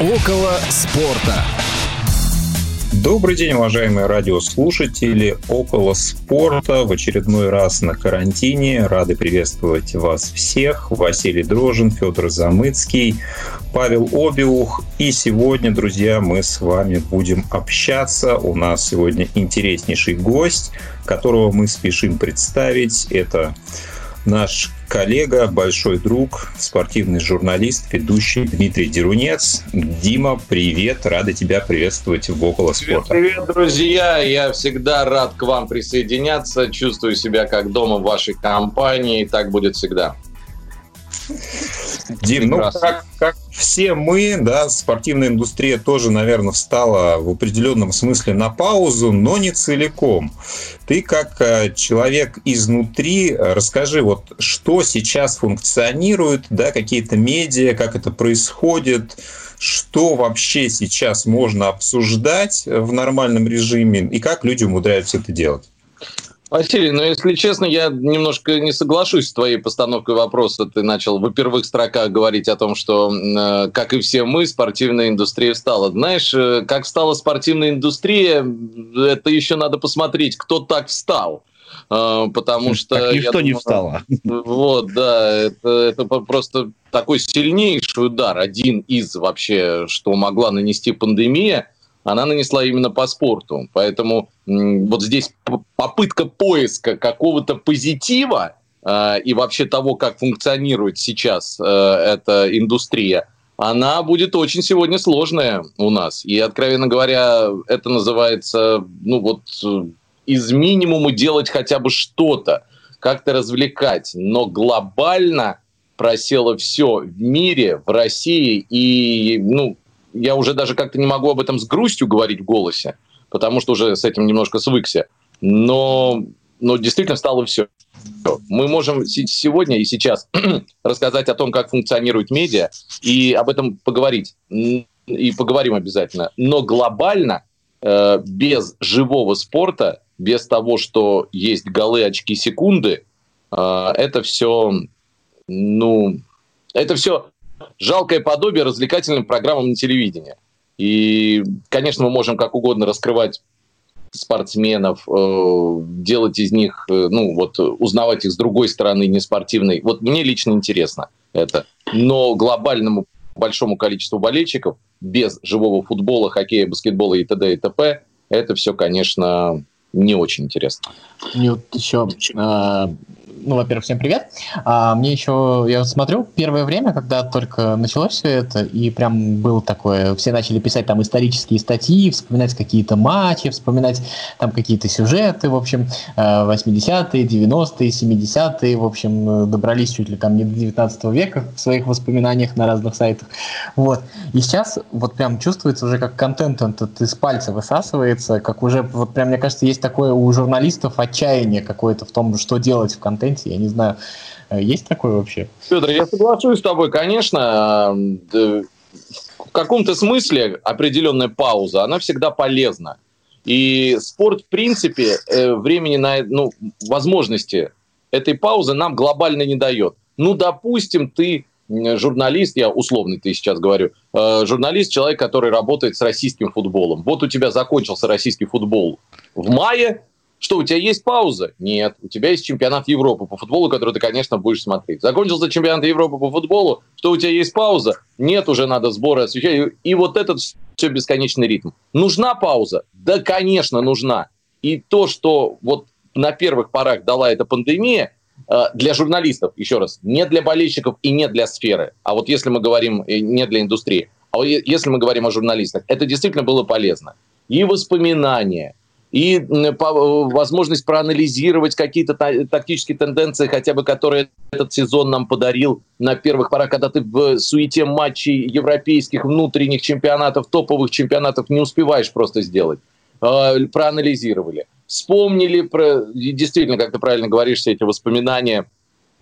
Около спорта. Добрый день, уважаемые радиослушатели. Около спорта в очередной раз на карантине. Рады приветствовать вас всех. Василий Дрожин, Федор Замыцкий, Павел Обиух. И сегодня, друзья, мы с вами будем общаться. У нас сегодня интереснейший гость, которого мы спешим представить. Это наш коллега, большой друг, спортивный журналист, ведущий Дмитрий Дерунец. Дима, привет, рада тебя приветствовать в «Около спорта». Привет, привет, друзья, я всегда рад к вам присоединяться, чувствую себя как дома в вашей компании, и так будет всегда. Дим, ну как, как все мы, да, спортивная индустрия тоже, наверное, встала в определенном смысле на паузу, но не целиком. Ты как э, человек изнутри, расскажи, вот что сейчас функционирует, да, какие-то медиа, как это происходит, что вообще сейчас можно обсуждать в нормальном режиме и как люди умудряются это делать? Василий, ну, если честно, я немножко не соглашусь с твоей постановкой вопроса. Ты начал в первых строках говорить о том, что, э, как и все мы, спортивная индустрия встала. Знаешь, э, как встала спортивная индустрия, это еще надо посмотреть, кто так встал. Э, потому что... Так ничто думаю, не встало. Вот, да, это, это просто такой сильнейший удар, один из вообще, что могла нанести пандемия – она нанесла именно по спорту. Поэтому вот здесь попытка поиска какого-то позитива э, и вообще того, как функционирует сейчас э, эта индустрия, она будет очень сегодня сложная у нас. И, откровенно говоря, это называется, ну вот, из минимума делать хотя бы что-то, как-то развлекать. Но глобально просело все в мире, в России, и, ну, я уже даже как-то не могу об этом с грустью говорить в голосе, потому что уже с этим немножко свыкся. Но, но действительно стало все. Мы можем сегодня и сейчас рассказать о том, как функционирует медиа, и об этом поговорить. И поговорим обязательно. Но глобально, э, без живого спорта, без того, что есть голы, очки, секунды, э, это все, ну, это все жалкое подобие развлекательным программам на телевидении. И, конечно, мы можем как угодно раскрывать спортсменов, э, делать из них, э, ну вот, узнавать их с другой стороны, не спортивной. Вот мне лично интересно это. Но глобальному большому количеству болельщиков без живого футбола, хоккея, баскетбола и т.д. и т.п. это все, конечно, не очень интересно. Мне вот еще а, ну, во-первых, всем привет. А, мне еще, я смотрю, первое время, когда только началось все это, и прям было такое, все начали писать там исторические статьи, вспоминать какие-то матчи, вспоминать там какие-то сюжеты, в общем, 80-е, 90-е, 70-е, в общем, добрались чуть ли там не до 19 века в своих воспоминаниях на разных сайтах. Вот. И сейчас вот прям чувствуется уже, как контент он тут из пальца высасывается, как уже, вот прям, мне кажется, есть такое у журналистов отчаяние какое-то в том, что делать в контенте, контенте, я не знаю, э, есть такое вообще? Федор, я соглашусь с тобой, конечно. В каком-то смысле определенная пауза, она всегда полезна. И спорт, в принципе, э, времени на, ну, возможности этой паузы нам глобально не дает. Ну, допустим, ты журналист, я условный ты сейчас говорю, э, журналист, человек, который работает с российским футболом. Вот у тебя закончился российский футбол в мае, что, у тебя есть пауза? Нет. У тебя есть чемпионат Европы по футболу, который ты, конечно, будешь смотреть. Закончился чемпионат Европы по футболу. Что, у тебя есть пауза? Нет, уже надо сборы освещать. И вот этот все бесконечный ритм. Нужна пауза? Да, конечно, нужна. И то, что вот на первых порах дала эта пандемия, э, для журналистов, еще раз, не для болельщиков и не для сферы. А вот если мы говорим э, не для индустрии, а если мы говорим о журналистах, это действительно было полезно. И воспоминания, и возможность проанализировать какие-то тактические тенденции, хотя бы которые этот сезон нам подарил на первых порах, когда ты в суете матчей европейских внутренних чемпионатов, топовых чемпионатов не успеваешь просто сделать. А, проанализировали. Вспомнили, про, действительно, как ты правильно говоришь, все эти воспоминания,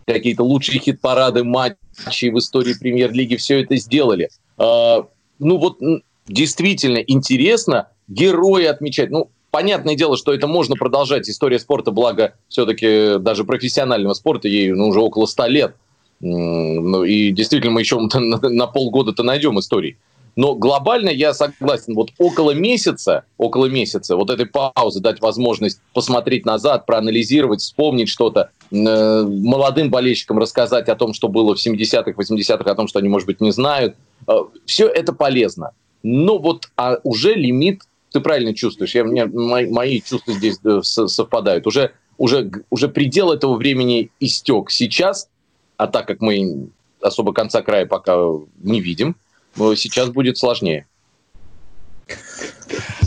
какие-то лучшие хит-парады матчей в истории премьер-лиги, все это сделали. А, ну вот действительно интересно герои отмечать. Ну, понятное дело, что это можно продолжать. История спорта, благо все-таки даже профессионального спорта, ей ну, уже около ста лет. Ну, и действительно мы еще на полгода-то найдем истории. Но глобально я согласен, вот около месяца, около месяца, вот этой паузы дать возможность посмотреть назад, проанализировать, вспомнить что-то, э, молодым болельщикам рассказать о том, что было в 70-х, 80-х, о том, что они, может быть, не знают. Э, все это полезно. Но вот а уже лимит, ты правильно чувствуешь, я, мне, мои, мои чувства здесь э, совпадают. Уже, уже, уже предел этого времени истек сейчас, а так как мы особо конца края пока не видим, сейчас будет сложнее.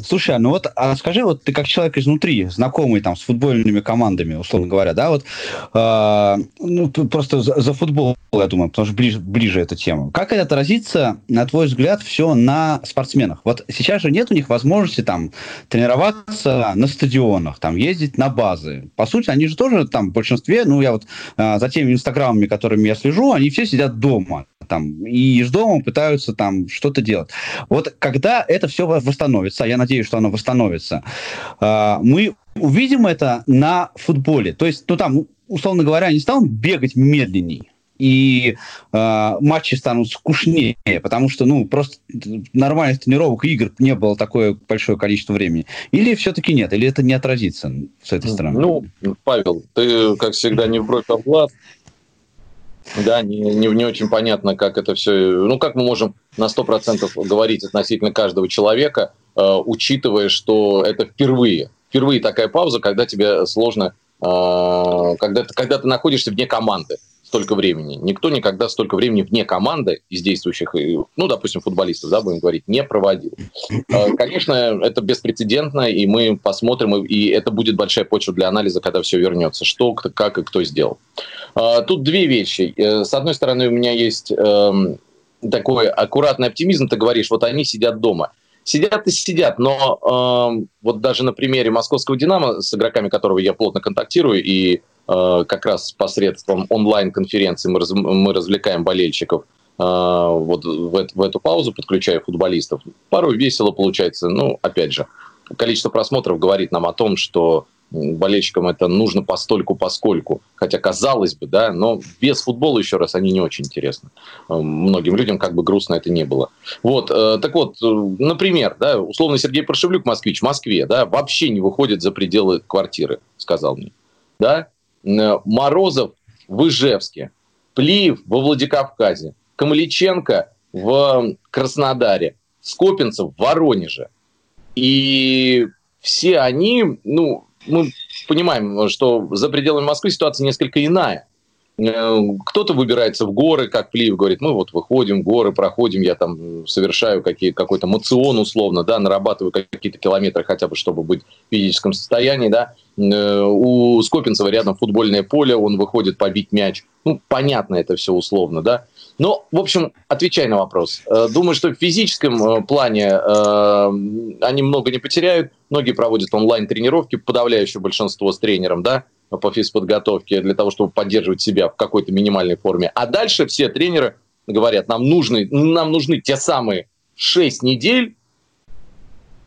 Слушай, а ну вот а скажи, вот ты как человек изнутри, знакомый там с футбольными командами, условно говоря, да, вот э, ну, просто за, за футбол, я думаю, потому что ближе, ближе эта тема. Как это отразится, на твой взгляд, все на спортсменах? Вот сейчас же нет у них возможности там тренироваться на стадионах, там ездить на базы. По сути, они же тоже там в большинстве, ну я вот э, за теми инстаграмами, которыми я слежу, они все сидят дома там и из дома пытаются там что-то делать. Вот когда это все восстановится, я надеюсь, что оно восстановится, а, мы увидим это на футболе. То есть, ну там, условно говоря, они станут бегать медленнее и э, матчи станут скучнее, потому что, ну, просто нормальных тренировок игр не было такое большое количество времени. Или все-таки нет? Или это не отразится с этой стороны? Ну, Павел, ты, как всегда, не в бровь, а в глаз. Да, не, не, не очень понятно, как это все... Ну, как мы можем на 100% говорить относительно каждого человека, э, учитывая, что это впервые. Впервые такая пауза, когда тебе сложно... Э, когда, когда ты находишься вне команды столько времени. Никто никогда столько времени вне команды из действующих, ну, допустим, футболистов, да, будем говорить, не проводил. Э, конечно, это беспрецедентно, и мы посмотрим, и это будет большая почва для анализа, когда все вернется. Что, как и кто сделал. Э, тут две вещи. Э, с одной стороны, у меня есть эм, такой аккуратный оптимизм. Ты говоришь, вот они сидят дома. Сидят и сидят, но э, вот даже на примере московского «Динамо», с игроками которого я плотно контактирую и Э, как раз посредством онлайн-конференции мы, раз, мы развлекаем болельщиков э, вот в, в эту паузу, подключая футболистов. Порой весело получается. Ну, опять же, количество просмотров говорит нам о том, что болельщикам это нужно постольку поскольку. Хотя, казалось бы, да, но без футбола, еще раз, они не очень интересны. Э, многим людям как бы грустно это не было. Вот, так вот, например, да, условно Сергей Паршевлюк, москвич, в Москве, да, вообще не выходит за пределы квартиры, сказал мне. Да, Э, Морозов в Ижевске, Плиев во Владикавказе, Камаличенко в Краснодаре, Скопинцев в Воронеже. И все они, ну, мы понимаем, что за пределами Москвы ситуация несколько иная. Э, кто-то выбирается в горы, как Плиев говорит, мы вот выходим в горы, проходим, я там совершаю какие, какой-то мацион условно, да, нарабатываю какие-то километры хотя бы, чтобы быть в физическом состоянии, да. Э, у Скопинцева рядом футбольное поле, он выходит побить мяч. Ну, понятно это все условно, да. Но, в общем, отвечай на вопрос. Э, думаю, что в физическом плане они много не потеряют. Многие проводят онлайн-тренировки, подавляющее большинство с тренером, да, по физподготовке для того, чтобы поддерживать себя в какой-то минимальной форме. А дальше все тренеры говорят, нам нужны, нам нужны те самые 6 недель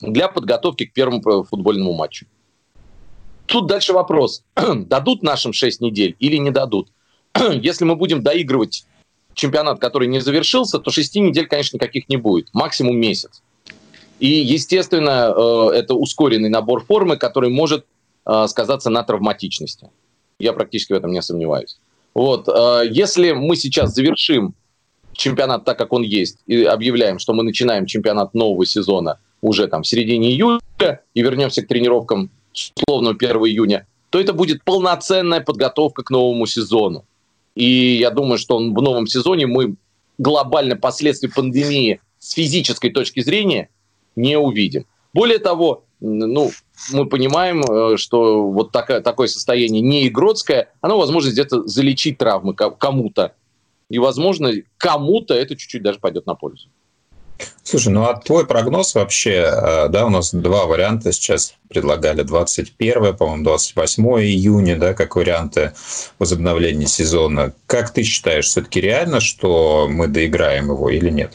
для подготовки к первому футбольному матчу. Тут дальше вопрос, дадут нашим 6 недель или не дадут. Если мы будем доигрывать чемпионат, который не завершился, то 6 недель, конечно, никаких не будет, максимум месяц. И, естественно, э, это ускоренный набор формы, который может Э, сказаться на травматичности. Я практически в этом не сомневаюсь. Вот. Э, если мы сейчас завершим чемпионат так, как он есть, и объявляем, что мы начинаем чемпионат нового сезона уже там в середине июля и вернемся к тренировкам условно 1 июня, то это будет полноценная подготовка к новому сезону. И я думаю, что в новом сезоне мы глобально последствий пандемии с физической точки зрения не увидим. Более того, ну, мы понимаем, э, что вот такое, такое состояние не игротское, оно возможно где-то залечить травмы кому-то. И, возможно, кому-то это чуть-чуть даже пойдет на пользу. Слушай, ну а твой прогноз вообще, э, да, у нас два варианта сейчас предлагали, 21, по-моему, 28 июня, да, как варианты возобновления сезона. Как ты считаешь, все-таки реально, что мы доиграем его или нет?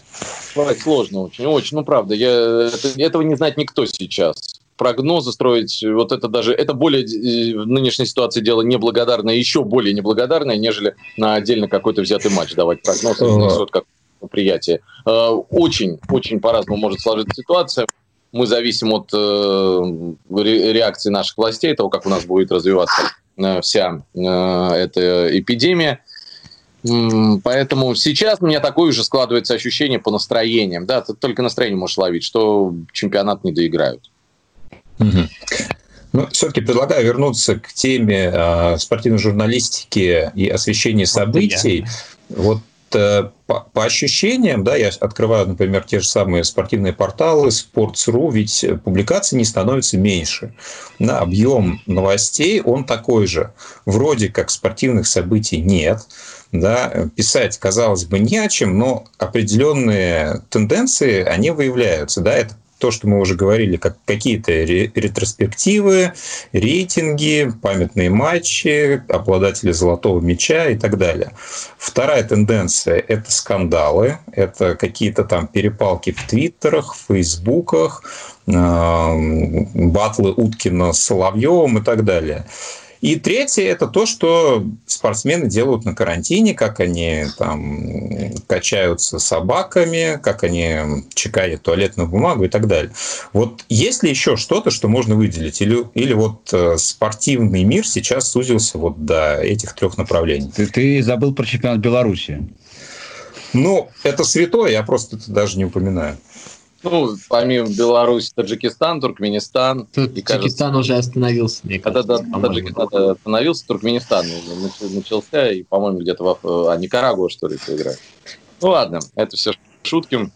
Сложно очень, очень, ну правда, я, это, этого не знает никто сейчас прогнозы строить, вот это даже, это более э, в нынешней ситуации дело неблагодарное, еще более неблагодарное, нежели на отдельно какой-то взятый матч давать прогноз. Uh, мероприятие. Очень-очень по-разному может сложиться ситуация. Мы зависим от реакции наших властей, того, как у нас будет развиваться вся эта эпидемия. Поэтому сейчас у меня такое уже складывается ощущение по настроениям. Да, ты только настроение можешь ловить, что чемпионат не доиграют. Угу. Ну, все-таки предлагаю вернуться к теме э, спортивной журналистики и освещения событий. Вот э, по, по ощущениям, да, я открываю, например, те же самые спортивные порталы, Sports.ru, ведь публикаций не становится меньше. На объем новостей он такой же. Вроде как спортивных событий нет да, писать, казалось бы, не о чем, но определенные тенденции, они выявляются, да, это то, что мы уже говорили, как какие-то ретроспективы, рейтинги, памятные матчи, обладатели золотого мяча и так далее. Вторая тенденция – это скандалы, это какие-то там перепалки в твиттерах, в фейсбуках, батлы Уткина с Соловьевым и так далее. И третье – это то, что спортсмены делают на карантине, как они там качаются собаками, как они чекают туалетную бумагу и так далее. Вот есть ли еще что-то, что можно выделить? Или, или вот э, спортивный мир сейчас сузился вот до этих трех направлений? Ты, ты забыл про чемпионат Беларуси. Ну, это святое, я просто это даже не упоминаю. Ну, помимо Беларуси, Таджикистан, Туркменистан. Таджикистан уже остановился, мне кажется. Да, да, Таджикистан остановился, Туркменистан начался, и, по-моему, где-то в... А, Никарагуа, что ли, играет. Ну, ладно, это все шутки.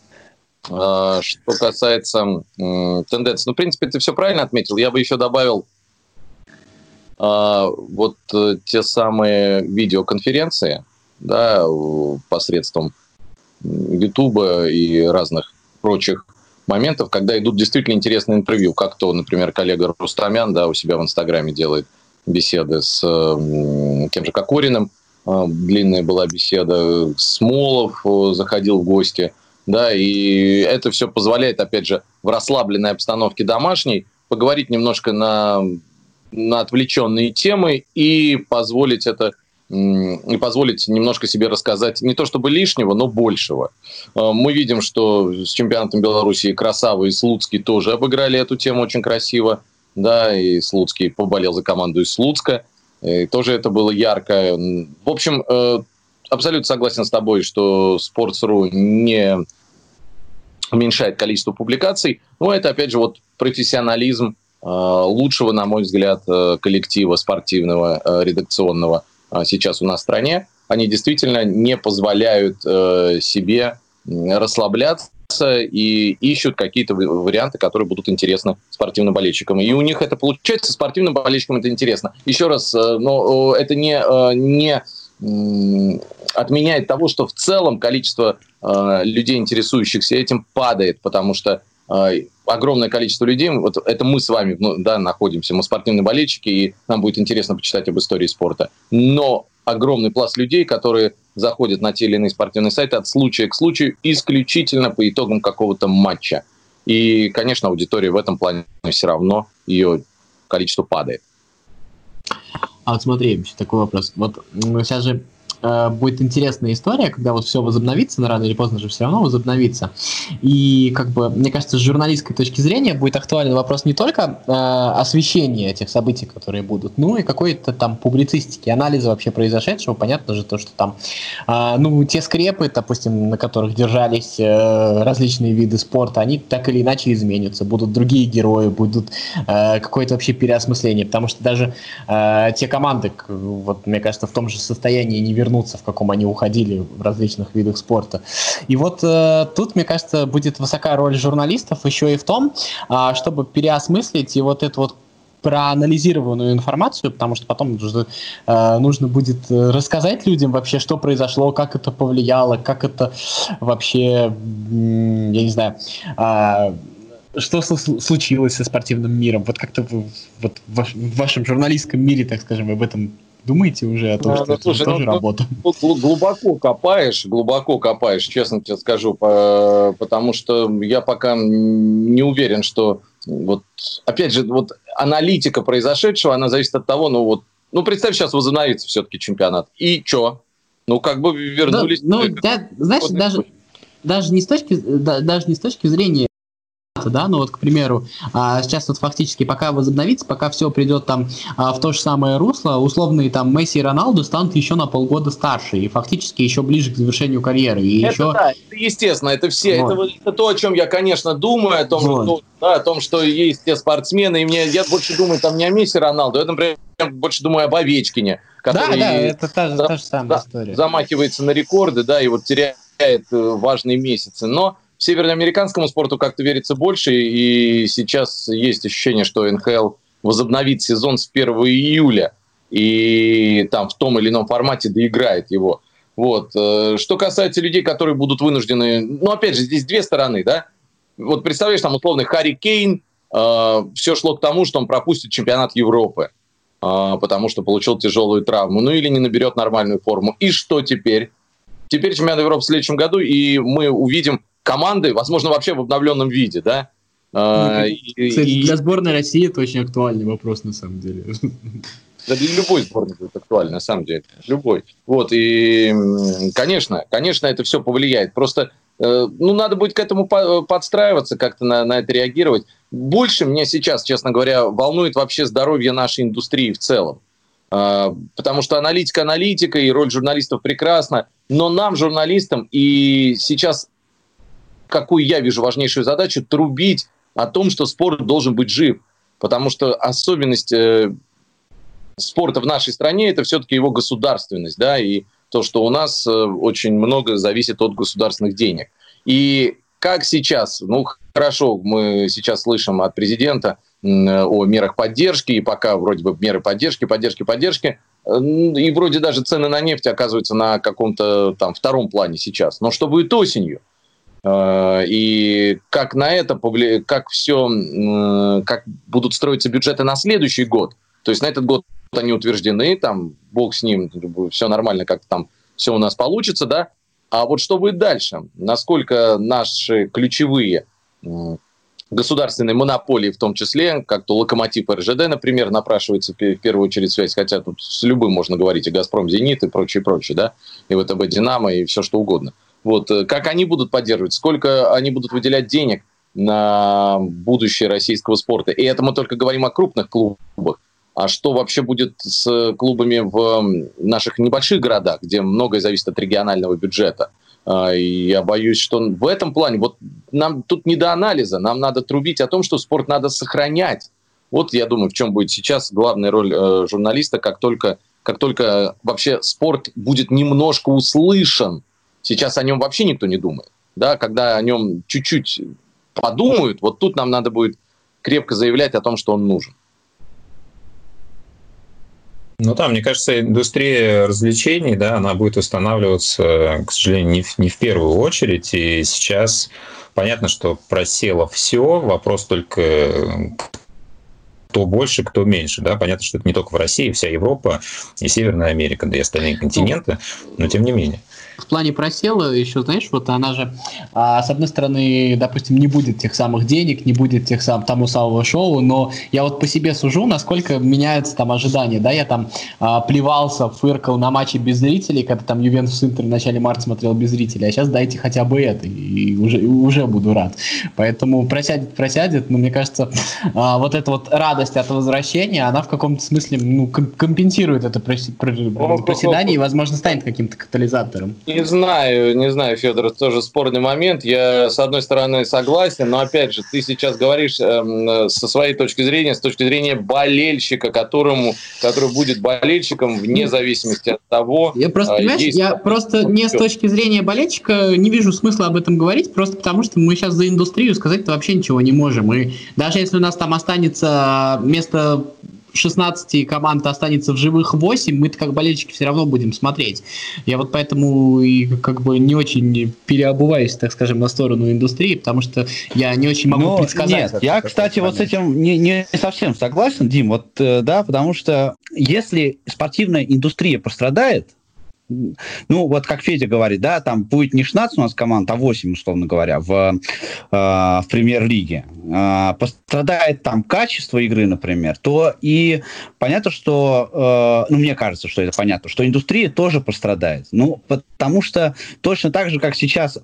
А, что касается тенденций, ну, в принципе, ты все правильно отметил. Я бы еще добавил а, вот э, те самые видеоконференции, да, посредством Ютуба и разных прочих моментов, когда идут действительно интересные интервью, как то, например, коллега Рустамян да, у себя в Инстаграме делает беседы с э, тем же Кокориным, э, длинная была беседа, Смолов э, заходил в гости, да, и это все позволяет, опять же, в расслабленной обстановке домашней поговорить немножко на, на отвлеченные темы и позволить это и позволить немножко себе рассказать не то чтобы лишнего, но большего. Э, мы видим, что с чемпионатом Беларуси Красава и Слуцкий тоже обыграли эту тему очень красиво. Да, и Слуцкий поболел за команду из Слуцка. И тоже это было ярко. В общем, э, абсолютно согласен с тобой, что Sports.ru не уменьшает количество публикаций. Но это, опять же, вот профессионализм э, лучшего, на мой взгляд, коллектива спортивного, редакционного – сейчас у нас в стране, они действительно не позволяют э, себе расслабляться и ищут какие-то варианты, которые будут интересны спортивным болельщикам. И у них это получается, спортивным болельщикам это интересно. Еще раз, э, но это не, э, не отменяет того, что в целом количество людей, интересующихся этим, падает, потому что огромное количество людей, вот это мы с вами ну, да, находимся, мы спортивные болельщики, и нам будет интересно почитать об истории спорта. Но огромный пласт людей, которые заходят на те или иные спортивные сайты от случая к случаю исключительно по итогам какого-то матча. И, конечно, аудитория в этом плане все равно, ее количество падает. А вот смотри, такой вопрос. Вот сейчас же э, будет интересная история, когда вот все возобновится, но рано или поздно же все равно возобновится. И как бы, мне кажется, с журналистской точки зрения будет актуален вопрос не только э, освещения этих событий, которые будут, но и какой-то там публицистики, анализа вообще произошедшего. Понятно же то, что там, э, ну, те скрепы, допустим, на которых держались э, различные виды спорта, они так или иначе изменятся. Будут другие герои, будут э, какое-то вообще переосмысление, потому что даже э, те команды, вот, мне кажется, в том же состоянии не вернутся вернуться, в каком они уходили в различных видах спорта. И вот э, тут, мне кажется, будет высокая роль журналистов еще и в том, э, чтобы переосмыслить и вот эту вот проанализированную информацию, потому что потом нужно, э, нужно будет рассказать людям вообще, что произошло, как это повлияло, как это вообще, я не знаю, э, что случилось со спортивным миром. Вот как-то вот в вашем журналистском мире, так скажем, об этом думаете уже о том, что ну, это слушай, тоже ну, работа? Ну, глубоко копаешь, глубоко копаешь, честно тебе скажу, потому что я пока не уверен, что вот, опять же, вот аналитика произошедшего, она зависит от того, ну вот, ну представь, сейчас возобновится все-таки чемпионат. И что? Ну, как бы вернулись... Ну, ну да, знаешь, даже, даже не с точки, даже не с точки зрения да, ну вот, к примеру, а, сейчас вот фактически пока возобновится, пока все придет там а, в то же самое русло, условные там Месси и Роналду станут еще на полгода старше и фактически еще ближе к завершению карьеры. И это еще... да, это естественно, это все, вот. это, это то, о чем я, конечно, думаю, о том, вот. что, да, о том, что есть те спортсмены, и мне, я больше думаю там не о Месси Роналду, я, например, больше думаю об Овечкине, который да, да, это та же, за, та же самая да, история. замахивается на рекорды, да, и вот теряет э, важные месяцы, но североамериканскому спорту как-то верится больше, и сейчас есть ощущение, что НХЛ возобновит сезон с 1 июля, и там в том или ином формате доиграет его. Вот. Э, что касается людей, которые будут вынуждены... Ну, опять же, здесь две стороны, да? Вот представляешь, там условный Харри Кейн, э, все шло к тому, что он пропустит чемпионат Европы, э, потому что получил тяжелую травму, ну или не наберет нормальную форму. И что теперь? Теперь чемпионат Европы в следующем году, и мы увидим команды, возможно, вообще в обновленном виде, да. Ну, Кстати, и... для сборной России это очень актуальный вопрос, на самом деле. Да для любой сборной будет актуально, на самом деле. Любой. Вот, и, конечно, конечно, это все повлияет. Просто, э, ну, надо будет к этому подстраиваться, как-то на, на это реагировать. Больше меня сейчас, честно говоря, волнует вообще здоровье нашей индустрии в целом. А, потому что аналитика аналитика, и роль журналистов прекрасна. Но нам, журналистам, и сейчас какую я вижу важнейшую задачу, трубить о том, что спорт должен быть жив. Потому что особенность э, спорта в нашей стране это все-таки его государственность, да, и то, что у нас э, очень много зависит от государственных денег. И как сейчас, ну хорошо, мы сейчас слышим от президента э, о мерах поддержки, и пока вроде бы меры поддержки, поддержки, поддержки, и вроде даже цены на нефть оказываются на каком-то там втором плане сейчас. Но что будет осенью? Э, и как на это, как все, как будут строиться бюджеты на следующий год. То есть на этот год они утверждены, там, бог с ним, все нормально, как там все у нас получится, да. А вот что будет дальше? Насколько наши ключевые государственные монополии, в том числе, как то Локомотив РЖД, например, напрашивается в первую очередь связь, хотя тут с любым можно говорить, и Газпром, Зенит, и прочее, прочее, да, и ВТБ, Динамо, и все что угодно – вот, э, как они будут поддерживать, сколько они будут выделять денег на будущее российского спорта. И это мы только говорим о крупных клубах. А что вообще будет с клубами в наших небольших городах, где многое зависит от регионального бюджета? А, я боюсь, что в этом плане, вот нам тут не до анализа, нам надо трубить о том, что спорт надо сохранять. Вот я думаю, в чем будет сейчас главная роль э, журналиста, как только, как только вообще спорт будет немножко услышан Сейчас о нем вообще никто не думает. Да, когда о нем чуть-чуть подумают, вот тут нам надо будет крепко заявлять о том, что он нужен. Ну да, мне кажется, индустрия развлечений, да, она будет устанавливаться, к сожалению, не в, не в первую очередь. И сейчас понятно, что просело все. Вопрос только кто больше, кто меньше. Да? Понятно, что это не только в России, вся Европа и Северная Америка, да и остальные континенты, но тем не менее в плане просела еще, знаешь, вот она же, а, с одной стороны, допустим, не будет тех самых денег, не будет тех сам, тому самого шоу, но я вот по себе сужу, насколько меняются там ожидания, да, я там а, плевался, фыркал на матче без зрителей, когда там Ювентус Интер в начале марта смотрел без зрителей, а сейчас дайте хотя бы это, и уже, и уже буду рад. Поэтому просядет, просядет, но мне кажется, а, вот эта вот радость от возвращения, она в каком-то смысле ну, компенсирует это проседание и, возможно, станет каким-то катализатором. Не знаю, не знаю, Федор, это тоже спорный момент. Я, с одной стороны, согласен, но, опять же, ты сейчас говоришь э, со своей точки зрения, с точки зрения болельщика, которому, который будет болельщиком вне зависимости от того... Я просто, э, понимаешь, я просто не с точки зрения болельщика не вижу смысла об этом говорить, просто потому что мы сейчас за индустрию сказать-то вообще ничего не можем. И даже если у нас там останется место 16 команд останется в живых 8, мы-то как болельщики все равно будем смотреть. Я вот поэтому и как бы не очень переобуваюсь, так скажем, на сторону индустрии, потому что я не очень могу Но предсказать. Нет, я, кстати, вот с этим не, не совсем согласен, Дим, вот э, да, потому что если спортивная индустрия пострадает, ну, вот как Федя говорит, да, там будет не 16 у нас команд, а 8, условно говоря, в, э, в премьер-лиге. Э, страдает там качество игры, например, то и понятно, что, э, ну, мне кажется, что это понятно, что индустрия тоже пострадает. Ну, потому что точно так же, как сейчас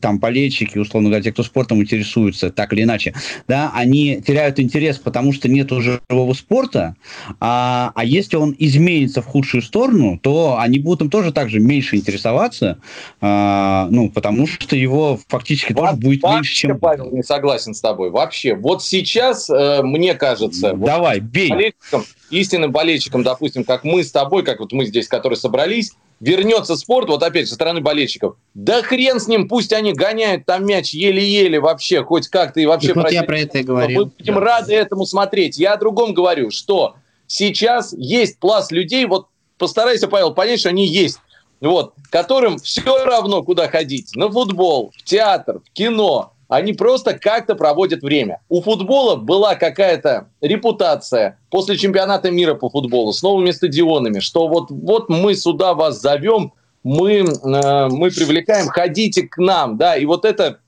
там болельщики, условно говоря, те, кто спортом интересуются, так или иначе, да, они теряют интерес, потому что нет уже живого спорта, а, а если он изменится в худшую сторону, то они будут им тоже так же меньше интересоваться, э, ну, потому что его фактически Во- тоже будет меньше, чем... Павел, не согласен с тобой. Вообще, вот сейчас, э, мне кажется... Давай, вот, бей. Болельщикам, истинным болельщикам, допустим, как мы с тобой, как вот мы здесь, которые собрались, вернется спорт, вот опять со стороны болельщиков, да хрен с ним, пусть они гоняют там мяч еле-еле вообще, хоть как-то и вообще... вот я про это и говорил. Мы будем да. рады этому смотреть. Я о другом говорю, что сейчас есть пласт людей, вот постарайся, Павел, понять, что они есть. Вот, которым все равно, куда ходить, на футбол, в театр, в кино, они просто как-то проводят время. У футбола была какая-то репутация после чемпионата мира по футболу с новыми стадионами, что вот, вот мы сюда вас зовем, мы, э, мы привлекаем, ходите к нам, да, и вот это,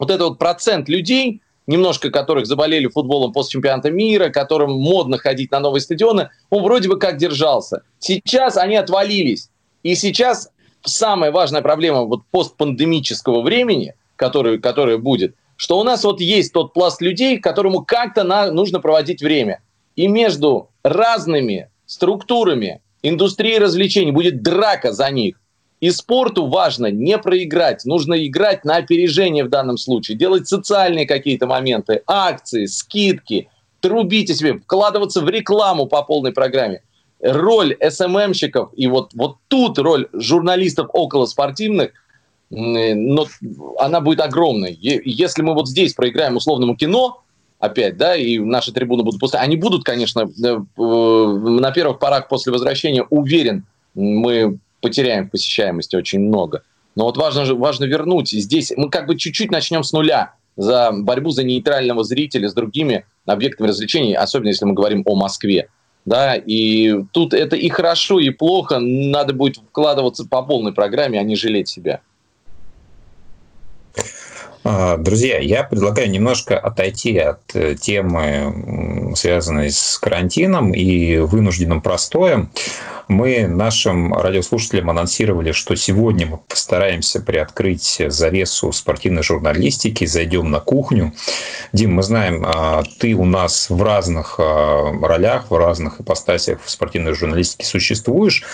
вот этот вот процент людей, немножко которых заболели футболом после чемпионата мира, которым модно ходить на новые стадионы, он вроде бы как держался. Сейчас они отвалились. И сейчас самая важная проблема вот постпандемического времени – который, который будет, что у нас вот есть тот пласт людей, которому как-то на, нужно проводить время. И между разными структурами индустрии развлечений будет драка за них. И спорту важно не проиграть, нужно играть на опережение в данном случае, делать социальные какие-то моменты, акции, скидки, трубите себе, вкладываться в рекламу по полной программе. Роль СММщиков и вот, вот тут роль журналистов около спортивных но она будет огромной. Если мы вот здесь проиграем условному кино, опять, да, и наши трибуны будут пустые, они будут, конечно, на первых порах после возвращения, уверен, мы потеряем посещаемости очень много. Но вот важно, важно вернуть. Здесь мы как бы чуть-чуть начнем с нуля за борьбу за нейтрального зрителя с другими объектами развлечений, особенно если мы говорим о Москве. Да, и тут это и хорошо, и плохо. Надо будет вкладываться по полной программе, а не жалеть себя. А, друзья, я предлагаю немножко отойти от э, темы, связанной с карантином и вынужденным простоем мы нашим радиослушателям анонсировали, что сегодня мы постараемся приоткрыть завесу спортивной журналистики, зайдем на кухню. Дим, мы знаем, а, ты у нас в разных а, ролях, в разных ипостасях в спортивной журналистике существуешь.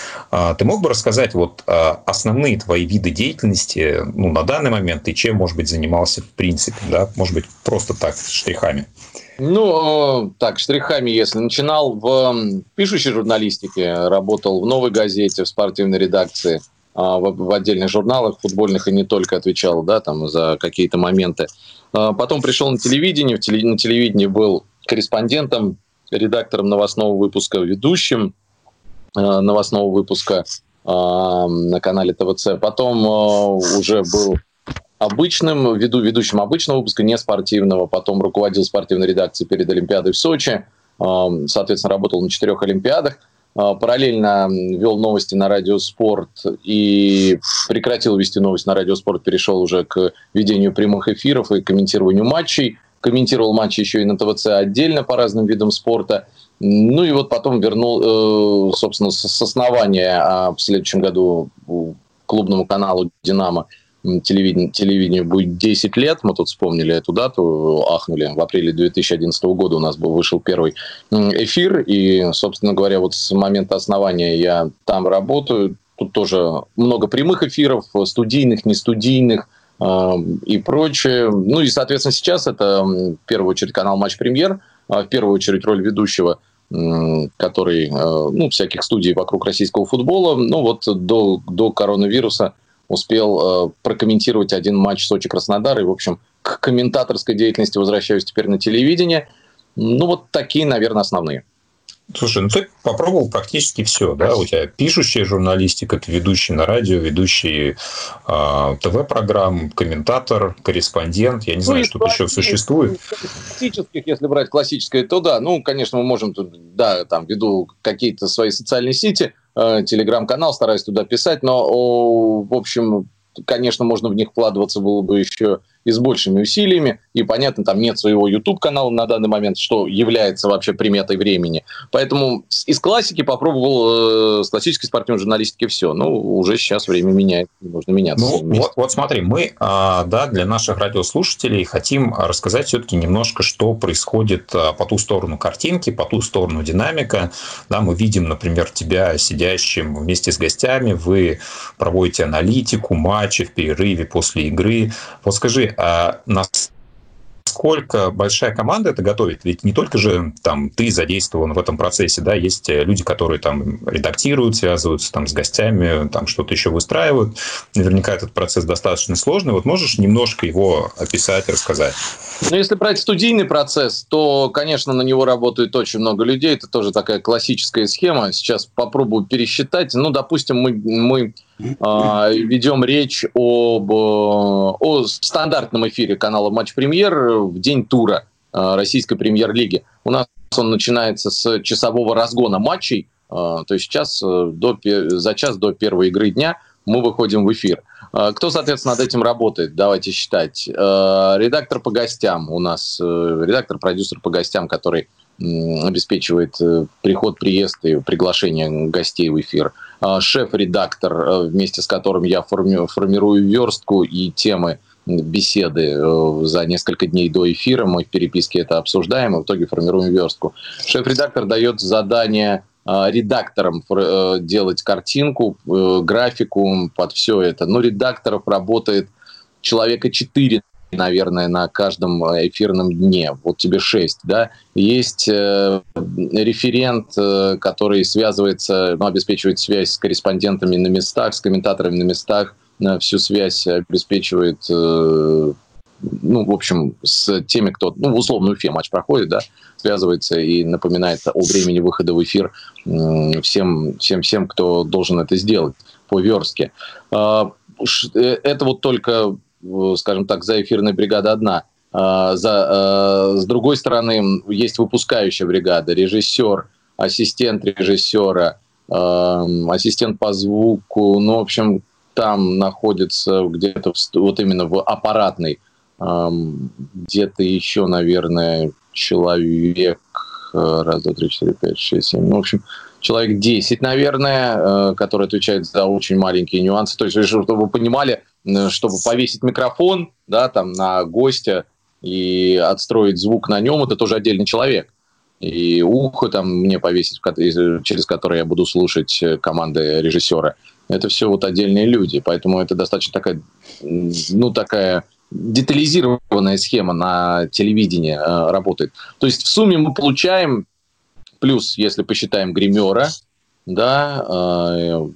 Ты мог бы рассказать вот основные твои виды деятельности ну, на данный момент и чем, может быть, занимался в принципе, да? Может быть, просто так, штрихами. Ну, так, штрихами, если начинал в пишущей журналистике, работал в «Новой газете», в спортивной редакции, а, в отдельных журналах футбольных и не только отвечал, да, там, за какие-то моменты. А, потом пришел на телевидение, на телевидении был корреспондентом, редактором новостного выпуска, ведущим а, новостного выпуска на канале ТВЦ. Потом уже был обычным, веду, ведущим обычного выпуска, не спортивного, потом руководил спортивной редакцией перед Олимпиадой в Сочи, соответственно, работал на четырех Олимпиадах, а, параллельно вел новости на Радио Спорт и прекратил вести новости на Радио Спорт, перешел уже к ведению прямых эфиров и комментированию матчей. Комментировал матчи еще и на ТВЦ отдельно по разным видам спорта. Ну и вот потом вернул, э, собственно, с основания а в следующем году клубному каналу «Динамо» телевидению, телевидению будет 10 лет. Мы тут вспомнили эту дату, ахнули. В апреле 2011 года у нас был, вышел первый эфир. И, собственно говоря, вот с момента основания я там работаю. Тут тоже много прямых эфиров, студийных, нестудийных э, и прочее. Ну и, соответственно, сейчас это в первую очередь канал «Матч Премьер», а в первую очередь роль ведущего который, э, ну, всяких студий вокруг российского футбола. Ну, вот до, до коронавируса успел э, прокомментировать один матч Сочи-Краснодар. И, в общем, к комментаторской деятельности возвращаюсь теперь на телевидение. Ну, вот такие, наверное, основные. Слушай, ну ты попробовал практически все, да? У тебя пишущая журналистика, ты ведущий на радио, ведущий э, ТВ-программ, комментатор, корреспондент. Я не ну, знаю, что еще существует. Классических, если брать классическое, то да. Ну, конечно, мы можем тут, да, там, веду какие-то свои социальные сети, э, телеграм-канал, стараюсь туда писать, но, о, в общем, конечно, можно в них вкладываться было бы еще и с большими усилиями. И, понятно, там нет своего YouTube-канала на данный момент, что является вообще приметой времени. Поэтому из классики попробовал, э, с классической спортивной журналистики все. Ну, уже сейчас время меняет, нужно меняться. Ну, вот, вот смотри, мы, а, да, для наших радиослушателей хотим рассказать все-таки немножко, что происходит а, по ту сторону картинки, по ту сторону динамика. Да, мы видим, например, тебя сидящим вместе с гостями, вы проводите аналитику матча в перерыве после игры. Вот скажи, а нас насколько большая команда это готовит? Ведь не только же там ты задействован в этом процессе, да, есть люди, которые там редактируют, связываются там с гостями, там что-то еще выстраивают. Наверняка этот процесс достаточно сложный. Вот можешь немножко его описать, рассказать? Ну, если брать студийный процесс, то, конечно, на него работает очень много людей. Это тоже такая классическая схема. Сейчас попробую пересчитать. Ну, допустим, мы, мы э, ведем речь об о стандартном эфире канала Матч Премьер в день тура э, российской премьер-лиги. У нас он начинается с часового разгона матчей, э, то есть час э, до, за час до первой игры дня мы выходим в эфир. А, кто, соответственно, над этим работает? Давайте считать. А, редактор по гостям у нас, э, редактор-продюсер по гостям, который обеспечивает э, приход, приезд и приглашение гостей в эфир. А, шеф-редактор, э, вместе с которым я форми- формирую верстку и темы беседы за несколько дней до эфира. Мы в переписке это обсуждаем и в итоге формируем верстку. Шеф-редактор дает задание редактором э, делать картинку, э, графику под все это. Но редакторов работает человека 4 наверное, на каждом эфирном дне. Вот тебе 6, да. Есть э, референт, который связывается, ну, обеспечивает связь с корреспондентами на местах, с комментаторами на местах, всю связь обеспечивает ну, в общем, с теми, кто, ну, в условную Уфе матч проходит, да, связывается и напоминает о времени выхода в эфир всем, всем, всем, кто должен это сделать по верстке. А, э, это вот только, э, скажем так, за эфирная бригада одна. А, за, э, с другой стороны, есть выпускающая бригада, режиссер, ассистент режиссера, ассистент по звуку, ну, в общем, там находится где-то вот именно в аппаратной где-то еще, наверное, человек, э, раз, два, три, четыре, пять, шесть, семь, ну, в общем, человек 10, наверное, э, который отвечает за очень маленькие нюансы. То есть, чтобы вы понимали, э, чтобы повесить микрофон, да, там, на гостя и отстроить звук на нем, это тоже отдельный человек. И ухо там мне повесить, через которое я буду слушать команды режиссера. Это все вот отдельные люди. Поэтому это достаточно такая, ну, такая детализированная схема на телевидении э, работает. То есть в сумме мы получаем, плюс, если посчитаем гримера, да, э,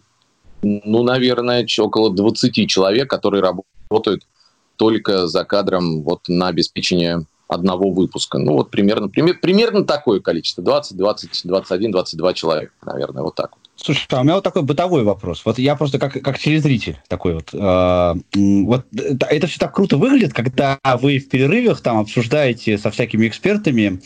ну, наверное, около 20 человек, которые работают только за кадром вот на обеспечение одного выпуска. Ну, вот примерно, пример, примерно такое количество. 20, 20, 21, 22 человека, наверное, вот так вот. Слушай, а у меня вот такой бытовой вопрос. Вот я просто как, как телезритель такой вот. Э, вот это все так круто выглядит, когда вы в перерывах там обсуждаете со всякими экспертами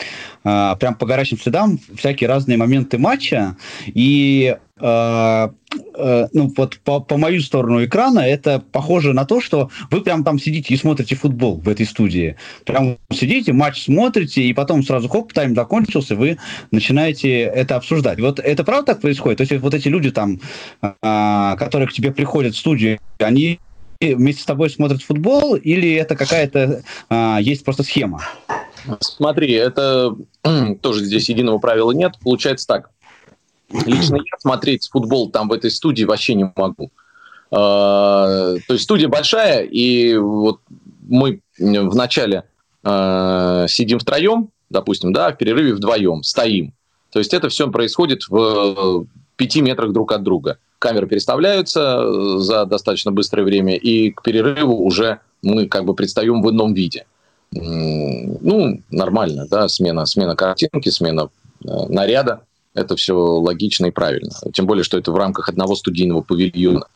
э, прям по горячим следам всякие разные моменты матча. И э, э, ну вот по, по мою сторону экрана это похоже на то, что вы прям там сидите и смотрите футбол в этой студии. Прям сидите, матч смотрите, и потом сразу хоп, тайм закончился, вы начинаете это обсуждать. Вот это правда так происходит? То есть вот эти люди там, э, которые к тебе приходят в студию, они вместе с тобой смотрят футбол, или это какая-то э, есть просто схема? Смотри, это тоже здесь единого правила нет. Получается так Лично я смотреть футбол там в этой студии вообще не могу. А, то есть студия большая, и вот мы в начале а, сидим втроем, допустим, да, в перерыве вдвоем, стоим. То есть это все происходит в пяти метрах друг от друга. Камеры переставляются за достаточно быстрое время, и к перерыву уже мы как бы предстаем в ином виде. Ну, нормально, да, смена, смена картинки, смена э, наряда это все логично и правильно. Тем более, что это в рамках одного студийного павильона.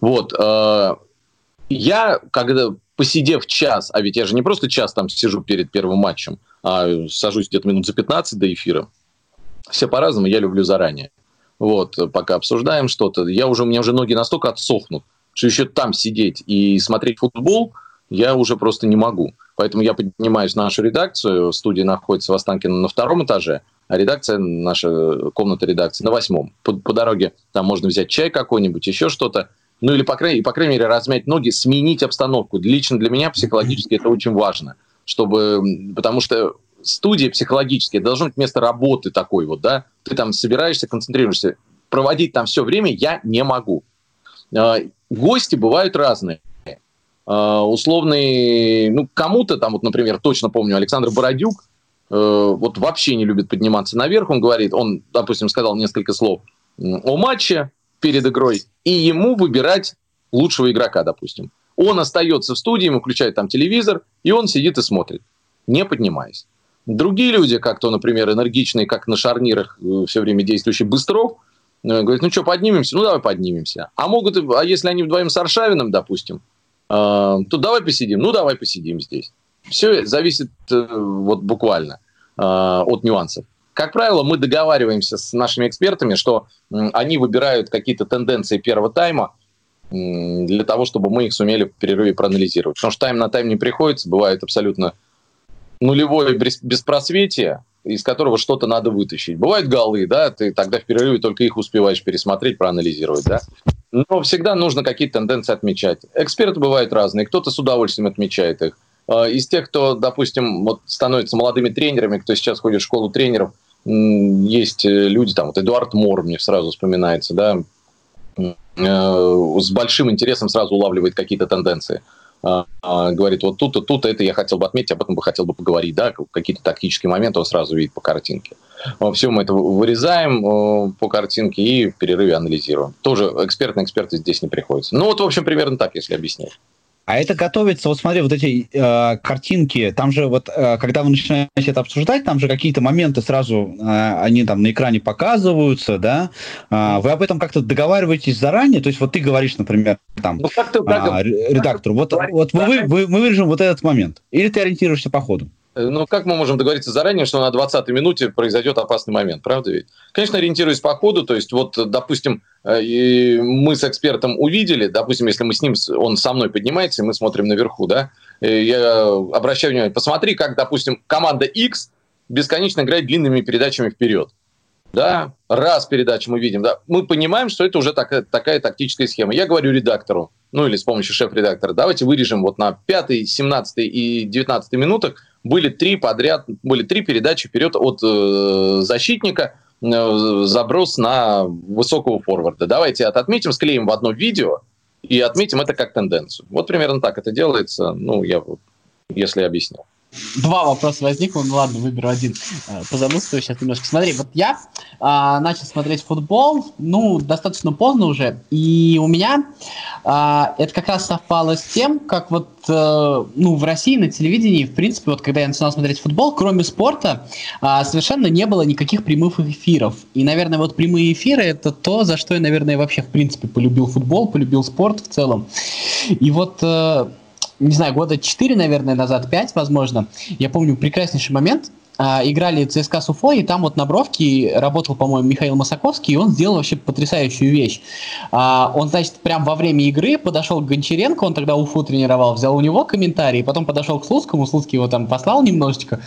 Вот. Э, я, когда посидев час, а ведь я же не просто час там сижу перед первым матчем, а сажусь где-то минут за 15 до эфира. Все по-разному, я люблю заранее. Вот, пока обсуждаем что-то, я уже, у меня уже ноги настолько отсохнут, что еще там сидеть и смотреть футбол, я уже просто не могу. Поэтому я поднимаюсь в нашу редакцию. Студия находится в Останкино на втором этаже, а редакция, наша комната редакции на восьмом. По, по дороге там можно взять чай какой-нибудь, еще что-то. Ну или, по крайней, по крайней мере, размять ноги, сменить обстановку. Лично для меня психологически это очень важно. Чтобы, потому что студия психологически должно быть место работы такой вот, да. Ты там собираешься, концентрируешься. Проводить там все время я не могу. А, гости бывают разные. А, условный, ну, кому-то там, вот, например, точно помню, Александр Бородюк, э, вот вообще не любит подниматься наверх. Он говорит, он, допустим, сказал несколько слов о матче перед игрой, и ему выбирать лучшего игрока, допустим. Он остается в студии, ему включает там телевизор, и он сидит и смотрит, не поднимаясь. Другие люди, как то, например, энергичные, как на шарнирах э, все время действующий Быстров, э, говорят, ну что, поднимемся? Ну, давай поднимемся. А могут, а если они вдвоем с Аршавиным, допустим, то давай посидим. Ну, давай посидим здесь. Все зависит э, вот буквально а, от нюансов. Как правило, мы договариваемся с нашими экспертами, что они выбирают какие-то тенденции первого тайма для того, чтобы мы их сумели в перерыве проанализировать. Потому что тайм на тайм не приходится, бывает абсолютно нулевое беспросветие, из которого что-то надо вытащить. Бывают голы, да, ты тогда в перерыве только их успеваешь пересмотреть, проанализировать, да. Но всегда нужно какие-то тенденции отмечать. Эксперты бывают разные, кто-то с удовольствием отмечает их. А, из тех, кто, допустим, вот становится молодыми тренерами, кто сейчас ходит в школу тренеров, есть э, люди, там, вот Эдуард Мор мне сразу вспоминается, да, э, с большим интересом сразу улавливает какие-то тенденции. А, а, говорит, вот тут-то, тут это я хотел бы отметить, об этом бы хотел бы поговорить, да, какие-то тактические моменты он сразу видит по картинке. Все мы это вырезаем по картинке и в перерыве анализируем. Тоже эксперт на эксперты здесь не приходится. Ну вот, в общем, примерно так, если объяснять. А это готовится, вот смотри, вот эти э, картинки, там же вот, э, когда вы начинаете это обсуждать, там же какие-то моменты сразу, э, они там на экране показываются, да? Э, вы об этом как-то договариваетесь заранее? То есть вот ты говоришь, например, там, ну, как ты, как, э, редактору, вот, вот мы, вы, мы вырежем вот этот момент. Или ты ориентируешься по ходу? Э, ну, как мы можем договориться заранее, что на 20-й минуте произойдет опасный момент, правда ведь? Конечно, ориентируясь по ходу, то есть вот, допустим, э, мы с экспертом увидели, допустим, если мы с ним, он со мной поднимается, и мы смотрим наверху, да, э, я обращаю внимание, посмотри, как, допустим, команда X бесконечно играет длинными передачами вперед. Да, раз передачу мы видим, да, мы понимаем, что это уже такая, такая тактическая схема. Я говорю редактору, ну или с помощью шеф-редактора, давайте вырежем вот на 5, 17 и 19 минутах были три подряд, были три передачи вперед от э, защитника, э, заброс на высокого форварда. Давайте это отметим, склеим в одно видео и отметим это как тенденцию. Вот примерно так это делается, ну, я если объяснил. Два вопроса возникло, ну ладно, выберу один. Э, позамыслю сейчас немножко. Смотри, вот я а, начал смотреть футбол, ну, достаточно поздно уже, и у меня а, это как раз совпало с тем, как вот, а, ну, в России на телевидении, в принципе, вот когда я начинал смотреть футбол, кроме спорта, а, совершенно не было никаких прямых эфиров. И, наверное, вот прямые эфиры это то, за что я, наверное, вообще, в принципе, полюбил футбол, полюбил спорт в целом. И вот... А, не знаю, года 4, наверное, назад, 5, возможно, я помню прекраснейший момент, играли ЦСКА с Уфой, и там вот на бровке работал, по-моему, Михаил Масаковский, и он сделал вообще потрясающую вещь. А, он, значит, прям во время игры подошел к Гончаренко, он тогда Уфу тренировал, взял у него комментарий, потом подошел к Слуцкому, Слуцкий его там послал немножечко,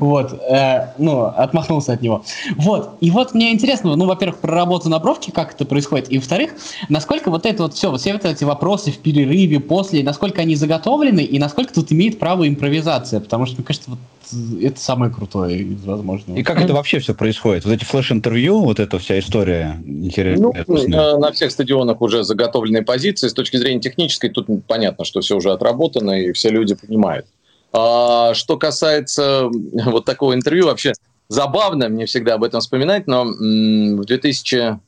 вот, э, ну, отмахнулся от него. Вот, и вот мне интересно, ну, во-первых, про работу на бровке, как это происходит, и, во-вторых, насколько вот это вот все, вот все вот эти вопросы в перерыве, после, насколько они заготовлены, и насколько тут имеет право импровизация, потому что, мне кажется, вот это самое крутое из возможного. И как это вообще все происходит? Вот эти флеш-интервью, вот эта вся история интересная. Ну, на, на всех стадионах уже заготовленные позиции. С точки зрения технической, тут понятно, что все уже отработано, и все люди понимают. А, что касается вот такого интервью, вообще забавно мне всегда об этом вспоминать, но в 2000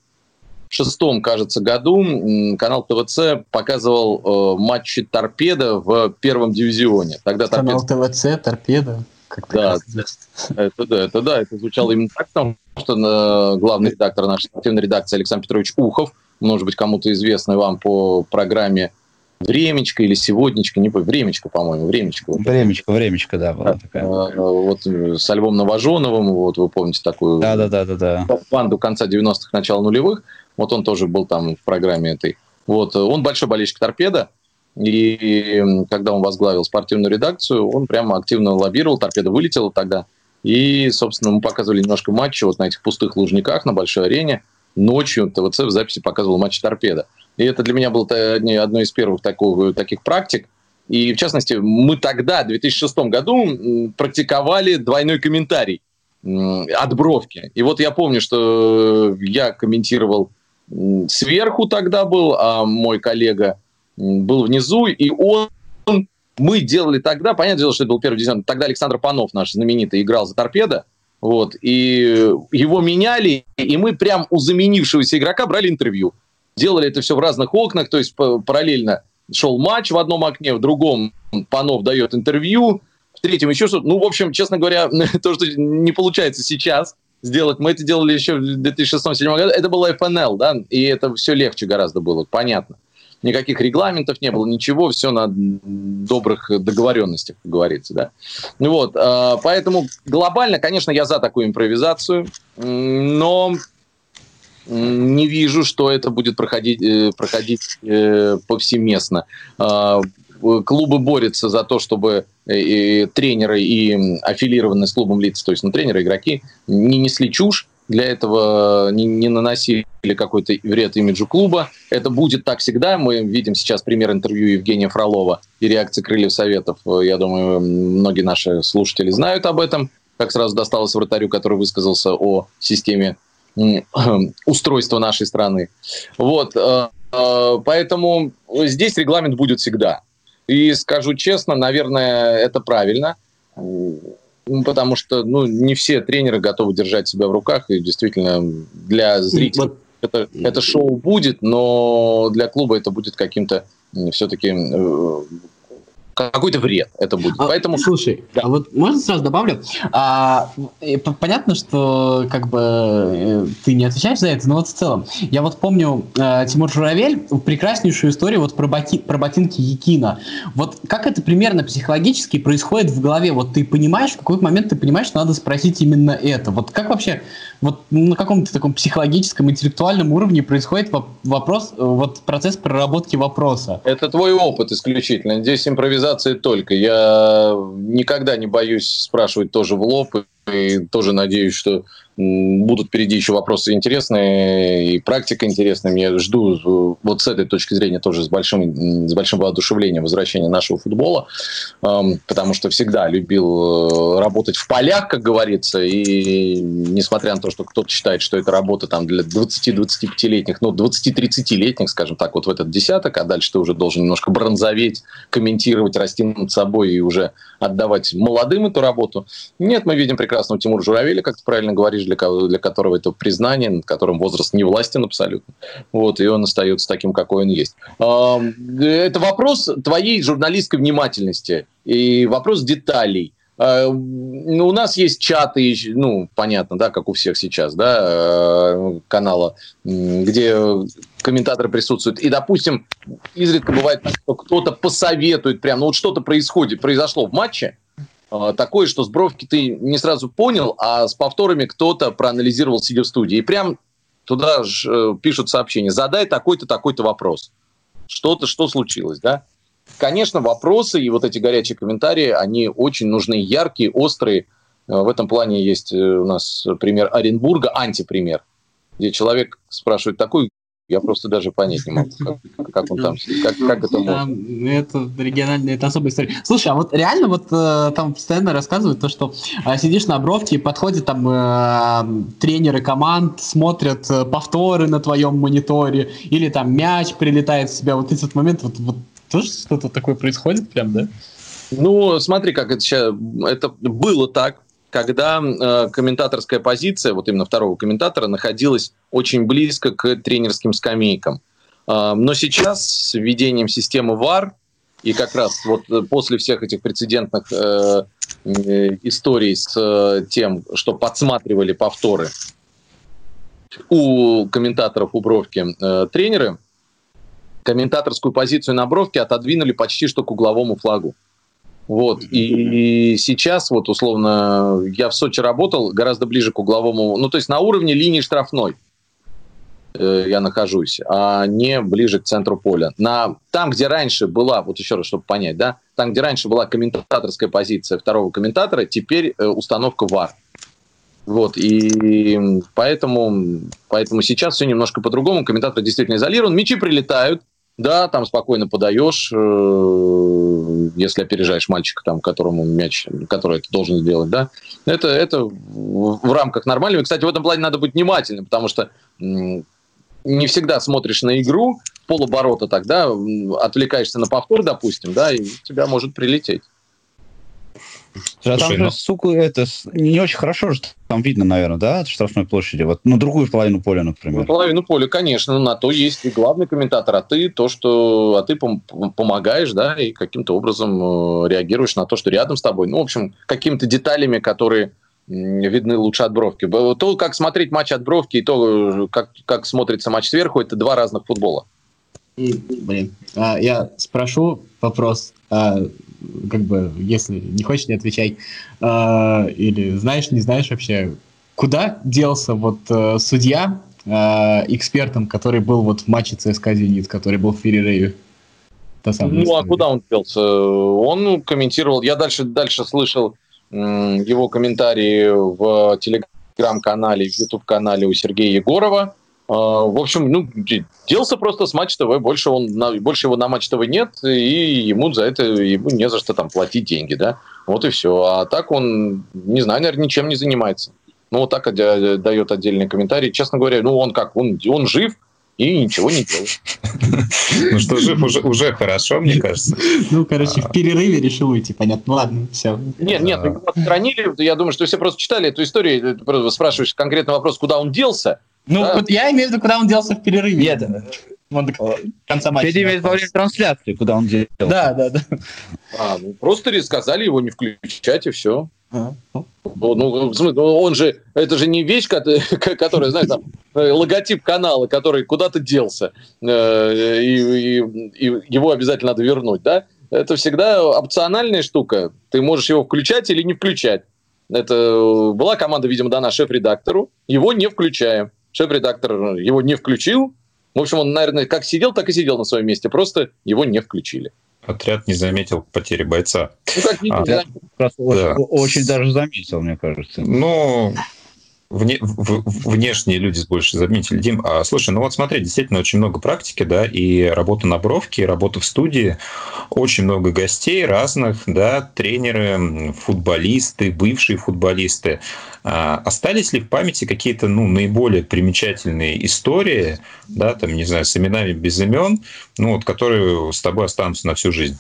шестом, кажется, году канал ТВЦ показывал э, матчи «Торпеда» в первом дивизионе. Тогда канал торпеда... ТВЦ «Торпеда»? Как да, это да, это да, это звучало именно так, потому что э, главный редактор нашей спортивной редакции Александр Петрович Ухов, может быть, кому-то известный вам по программе Времечко или Сегодничка, не помню, Времечко, по-моему, Времечко. Времечко, Времечко, да, была такая. Э, вот э, с Альбом Новоженовым, вот вы помните такую да, да, да, да, да. банду конца 90-х, начала нулевых, вот он тоже был там в программе этой. Вот, он большой болельщик торпеда, И когда он возглавил спортивную редакцию, он прямо активно лоббировал, торпеда вылетела тогда. И, собственно, мы показывали немножко матчи вот на этих пустых лужниках на большой арене. Ночью ТВЦ в записи показывал матч торпеда. И это для меня было одной из первых такого, таких практик. И, в частности, мы тогда, в 2006 году, практиковали двойной комментарий от бровки. И вот я помню, что я комментировал сверху тогда был, а мой коллега был внизу, и он мы делали тогда, понятное дело, что это был первый дивизион, тогда Александр Панов, наш знаменитый, играл за торпедо, вот, и его меняли, и мы прям у заменившегося игрока брали интервью. Делали это все в разных окнах, то есть параллельно шел матч в одном окне, в другом Панов дает интервью, в третьем еще что-то. Ну, в общем, честно говоря, то, что не получается сейчас сделать, мы это делали еще в 2006-2007 году, это было FNL, да, и это все легче гораздо было, понятно никаких регламентов не было, ничего, все на добрых договоренностях, как говорится, да. Ну вот, а, поэтому глобально, конечно, я за такую импровизацию, но не вижу, что это будет проходить, э, проходить э, повсеместно. А, клубы борются за то, чтобы э, и тренеры и аффилированные с клубом лица, то есть ну, тренеры, игроки, не несли чушь, для этого не, не наносили какой-то вред имиджу клуба. Это будет так всегда. Мы видим сейчас пример интервью Евгения Фролова и реакции Крыльев Советов. Я думаю, многие наши слушатели знают об этом. Как сразу досталось вратарю, который высказался о системе устройства нашей страны. Вот. Э, э, поэтому здесь регламент будет всегда. И скажу честно, наверное, это правильно потому что ну, не все тренеры готовы держать себя в руках, и действительно для зрителей вот. это, это шоу будет, но для клуба это будет каким-то все-таки э, какой-то вред это будет. А, Поэтому... Слушай, да. а вот можно сразу добавлю? А, понятно, что как бы э, ты не отвечаешь за это, но вот в целом. Я вот помню э, Тимур Журавель, прекраснейшую историю вот про, боти, про ботинки Якина. Вот как это примерно психологически происходит в голове? Вот ты понимаешь, в какой момент ты понимаешь, что надо спросить именно это? Вот как вообще вот на каком-то таком психологическом, интеллектуальном уровне происходит вопрос, вот процесс проработки вопроса? Это твой опыт исключительно. Здесь импровизация только. Я никогда не боюсь спрашивать тоже в лоб и тоже надеюсь, что будут впереди еще вопросы интересные и практика интересная. Я жду вот с этой точки зрения тоже с большим, с большим воодушевлением возвращения нашего футбола, потому что всегда любил э, работать в полях, как говорится, и несмотря на то, что кто-то считает, что это работа там для 20-25-летних, ну, 20-30-летних, скажем так, вот в этот десяток, а дальше ты уже должен немножко бронзоветь, комментировать, расти над собой и уже отдавать молодым эту работу. Нет, мы видим прекрасного Тимура Журавеля, как ты правильно говоришь, для, для которого это признание, над которым возраст не властен абсолютно. Вот, и он остается таким, какой он есть. Это вопрос твоей журналистской внимательности и вопрос деталей. А, ну, у нас есть чаты, ну, понятно, да, как у всех сейчас, да, э, канала, где комментаторы присутствуют. И, допустим, изредка бывает, что кто-то посоветует прям, ну, вот что-то происходит, произошло в матче, такое, что с бровки ты не сразу понял, а с повторами кто-то проанализировал, сидя в студии. И прям туда же э, пишут сообщение. Задай такой-то, такой-то вопрос. Что-то, что случилось, да? Конечно, вопросы и вот эти горячие комментарии, они очень нужны, яркие, острые. Э, в этом плане есть э, у нас пример Оренбурга, антипример, где человек спрашивает такой я просто даже понять не могу, как, как он там, как, как это можно. Это региональная, это особая история. Слушай, а вот реально вот э, там постоянно рассказывают то, что э, сидишь на бровке, и подходят там э, тренеры команд, смотрят э, повторы на твоем мониторе, или там мяч прилетает в себя. Вот этот момент, вот, вот тоже что-то такое происходит прям, да? Ну, смотри, как это сейчас, это было так, когда э, комментаторская позиция, вот именно второго комментатора, находилась очень близко к тренерским скамейкам. Э, но сейчас с введением системы VAR и как раз вот после всех этих прецедентных э, э, историй с э, тем, что подсматривали повторы у комментаторов у Бровки э, тренеры, комментаторскую позицию на Бровке отодвинули почти что к угловому флагу. Вот. И сейчас, вот условно, я в Сочи работал гораздо ближе к угловому, ну, то есть на уровне линии штрафной. э, я нахожусь, а не ближе к центру поля. На, там, где раньше была, вот еще раз, чтобы понять, да, там, где раньше была комментаторская позиция второго комментатора, теперь э, установка ВАР. Вот, и поэтому, поэтому сейчас все немножко по-другому. Комментатор действительно изолирован. Мячи прилетают, да, там спокойно подаешь, э, если опережаешь мальчика, там, которому мяч, который это должен сделать, да. Это, это в рамках нормального. Кстати, в этом плане надо быть внимательным, потому что не всегда смотришь на игру полоборота тогда, отвлекаешься на повтор, допустим, да, и тебя может прилететь. А там же, ну... сука, это не очень хорошо, что там видно, наверное, да, от штрафной площади. Вот, ну, другую половину поля, например. Ну, половину поля, конечно, на то есть и главный комментатор, а ты то, что, а ты пом- помогаешь, да, и каким-то образом э, реагируешь на то, что рядом с тобой. Ну, в общем, какими-то деталями, которые видны лучше от бровки. То, как смотреть матч от бровки, и то, э, как, как смотрится матч сверху, это два разных футбола. Блин, а, я спрошу вопрос, а, как бы, если не хочешь, не отвечай. А, или знаешь, не знаешь вообще, куда делся вот а, судья а, экспертом, который был вот в матче ЦСКА «Зенит», который был в перерыве? ну, история. а куда он делся? Он комментировал, я дальше, дальше слышал его комментарии в телеграм-канале, в YouTube-канале у Сергея Егорова, а, в общем, ну, делся просто с Матч ТВ, больше, он, больше его на Матч ТВ нет, и ему за это ему не за что там платить деньги, да, вот и все. А так он, не знаю, наверное, ничем не занимается. Ну, вот так дает отдельный комментарий. Честно говоря, ну, он как, он, он жив, и ничего не делает. Ну что, жив уже, уже хорошо, мне кажется. Ну, короче, в перерыве решил уйти, понятно. Ладно, все. Нет, нет, его отстранили. Я думаю, что все просто читали эту историю. Ты спрашиваешь конкретный вопрос, куда он делся. Ну, да. вот я имею в виду, куда он делся в перерыве. Нет, он до конца матча. Ты имеешь во время трансляции, куда он делся. Да, да, да. А, ну, просто сказали его не включать, и все. А, ну, ну, он же, это же не вещь, которая, знаешь, там, э, логотип канала, который куда-то делся, э, и, и, и его обязательно надо вернуть, да? Это всегда опциональная штука. Ты можешь его включать или не включать. Это была команда, видимо, дана шеф-редактору, его не включаем шеф-редактор его не включил. В общем, он, наверное, как сидел, так и сидел на своем месте, просто его не включили. Отряд не заметил потери бойца. Ну, как а, да. очень, очень даже заметил, мне кажется. Ну, Вне, в, внешние люди больше заметили. Дим, а, слушай, ну вот смотри, действительно очень много практики, да, и работа на бровке, и работа в студии, очень много гостей разных, да, тренеры, футболисты, бывшие футболисты. А, остались ли в памяти какие-то, ну, наиболее примечательные истории, да, там, не знаю, с именами без имен, ну, вот, которые с тобой останутся на всю жизнь?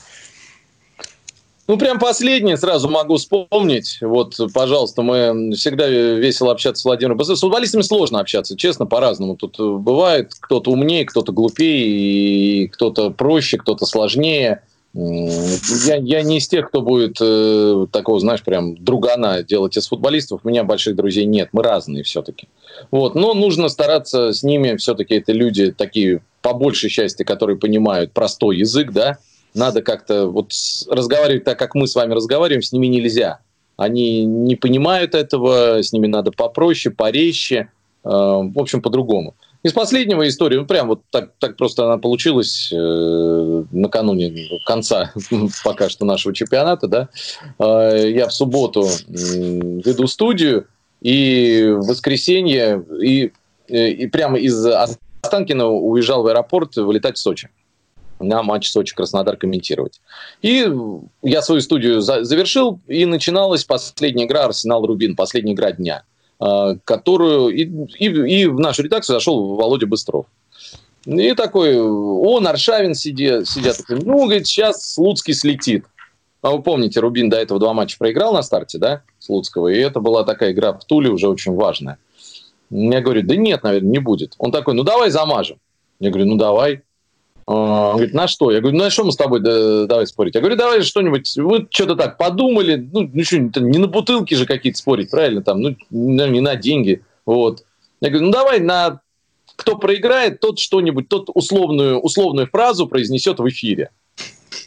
Ну, прям последнее сразу могу вспомнить. Вот, пожалуйста, мы всегда весело общаться с Владимиром. С футболистами сложно общаться, честно, по-разному. Тут бывает кто-то умнее, кто-то глупее, кто-то проще, кто-то сложнее. Я, я не из тех, кто будет э, такого, знаешь, прям другана делать из футболистов. У меня больших друзей нет, мы разные все-таки. Вот. Но нужно стараться с ними, все-таки это люди такие, по большей части, которые понимают простой язык, да, надо как-то вот разговаривать так, как мы с вами разговариваем, с ними нельзя. Они не понимают этого, с ними надо попроще, порезче, э, в общем, по-другому. Из последнего истории, ну, прям вот так, так просто она получилась э, накануне конца пока что нашего чемпионата, да. Э, я в субботу э, веду студию, и в воскресенье, и, э, и прямо из Останкина уезжал в аэропорт вылетать в Сочи на матч Сочи-Краснодар комментировать. И я свою студию за завершил, и начиналась последняя игра Арсенал-Рубин, последняя игра дня, э, которую... И, и, и в нашу редакцию зашел Володя Быстров. И такой, он, Аршавин сидят, сидят, ну, говорит, сейчас Слуцкий слетит. А вы помните, Рубин до этого два матча проиграл на старте, да, Слуцкого, и это была такая игра в Туле уже очень важная. Я говорю, да нет, наверное, не будет. Он такой, ну давай замажем. Я говорю, ну давай. Он говорит, на что? Я говорю, ну на что мы с тобой да, давай спорить? Я говорю, давай что-нибудь, вы что-то так подумали, ну, ну что, не на бутылки же какие-то спорить, правильно, там, ну, не на деньги, вот. Я говорю, ну давай на кто проиграет, тот что-нибудь, тот условную, условную фразу произнесет в эфире,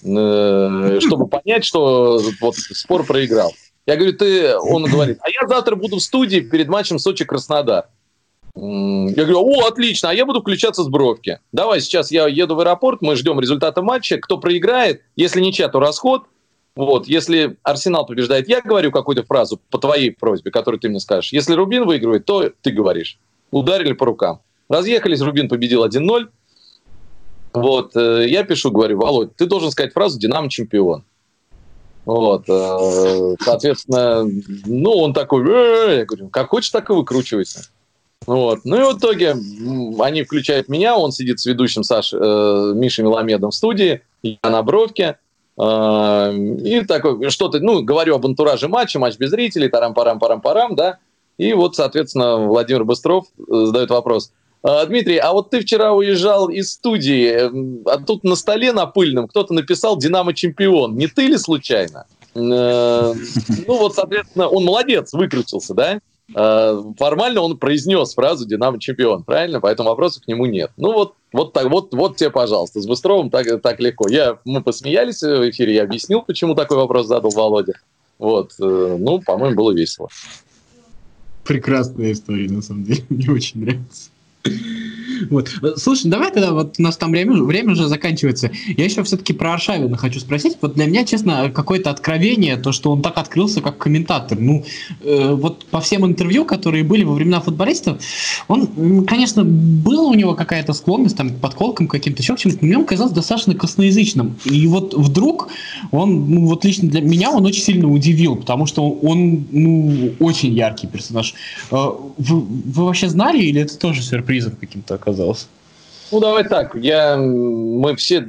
э, чтобы понять, что вот спор проиграл. Я говорю, ты, он говорит, а я завтра буду в студии перед матчем Сочи-Краснодар. Я говорю, о, отлично, а я буду включаться с бровки. Давай, сейчас я еду в аэропорт, мы ждем результата матча. Кто проиграет, если ничья, то расход. Вот, если Арсенал побеждает, я говорю какую-то фразу по твоей просьбе, которую ты мне скажешь. Если Рубин выигрывает, то ты говоришь. Ударили по рукам. Разъехались, Рубин победил 1-0. Вот, э, я пишу, говорю, Володь, ты должен сказать фразу «Динамо чемпион». Вот, э, соответственно, ну, он такой, «Э, я говорю, как хочешь, так и выкручивайся. Вот. Ну и в итоге они включают меня, он сидит с ведущим Саш, э, Мишей Меламедом в студии, я на бровке, э, и такой, что-то, ну, говорю об антураже матча, матч без зрителей, тарам-парам-парам-парам, да, и вот, соответственно, Владимир Быстров э, задает вопрос, «А, Дмитрий, а вот ты вчера уезжал из студии, а тут на столе на пыльном кто-то написал «Динамо чемпион». Не ты ли случайно? Э, ну вот, соответственно, он молодец, выкрутился, да? Э, формально он произнес фразу «Динамо чемпион», правильно? Поэтому вопросов к нему нет. Ну вот, вот, так, вот, вот тебе, пожалуйста, с Быстровым так, так легко. Я, мы посмеялись в эфире, я объяснил, почему такой вопрос задал Володя. Вот, э, ну, по-моему, было весело. Прекрасная история, на самом деле, мне очень нравится. Вот. Слушай, давай тогда, вот у нас там время, время уже заканчивается. Я еще все-таки про Аршавина хочу спросить. Вот для меня, честно, какое-то откровение, то, что он так открылся как комментатор. Ну, э, вот по всем интервью, которые были во времена футболистов, он, конечно, была у него какая-то склонность там, к подколкам каким-то, еще к чему-то, но он казался достаточно косноязычным. И вот вдруг он, ну, вот лично для меня он очень сильно удивил, потому что он, ну, очень яркий персонаж. Э, вы, вы вообще знали или это тоже сюрпризом каким-то оказался? Ну, давай так. Я, мы все,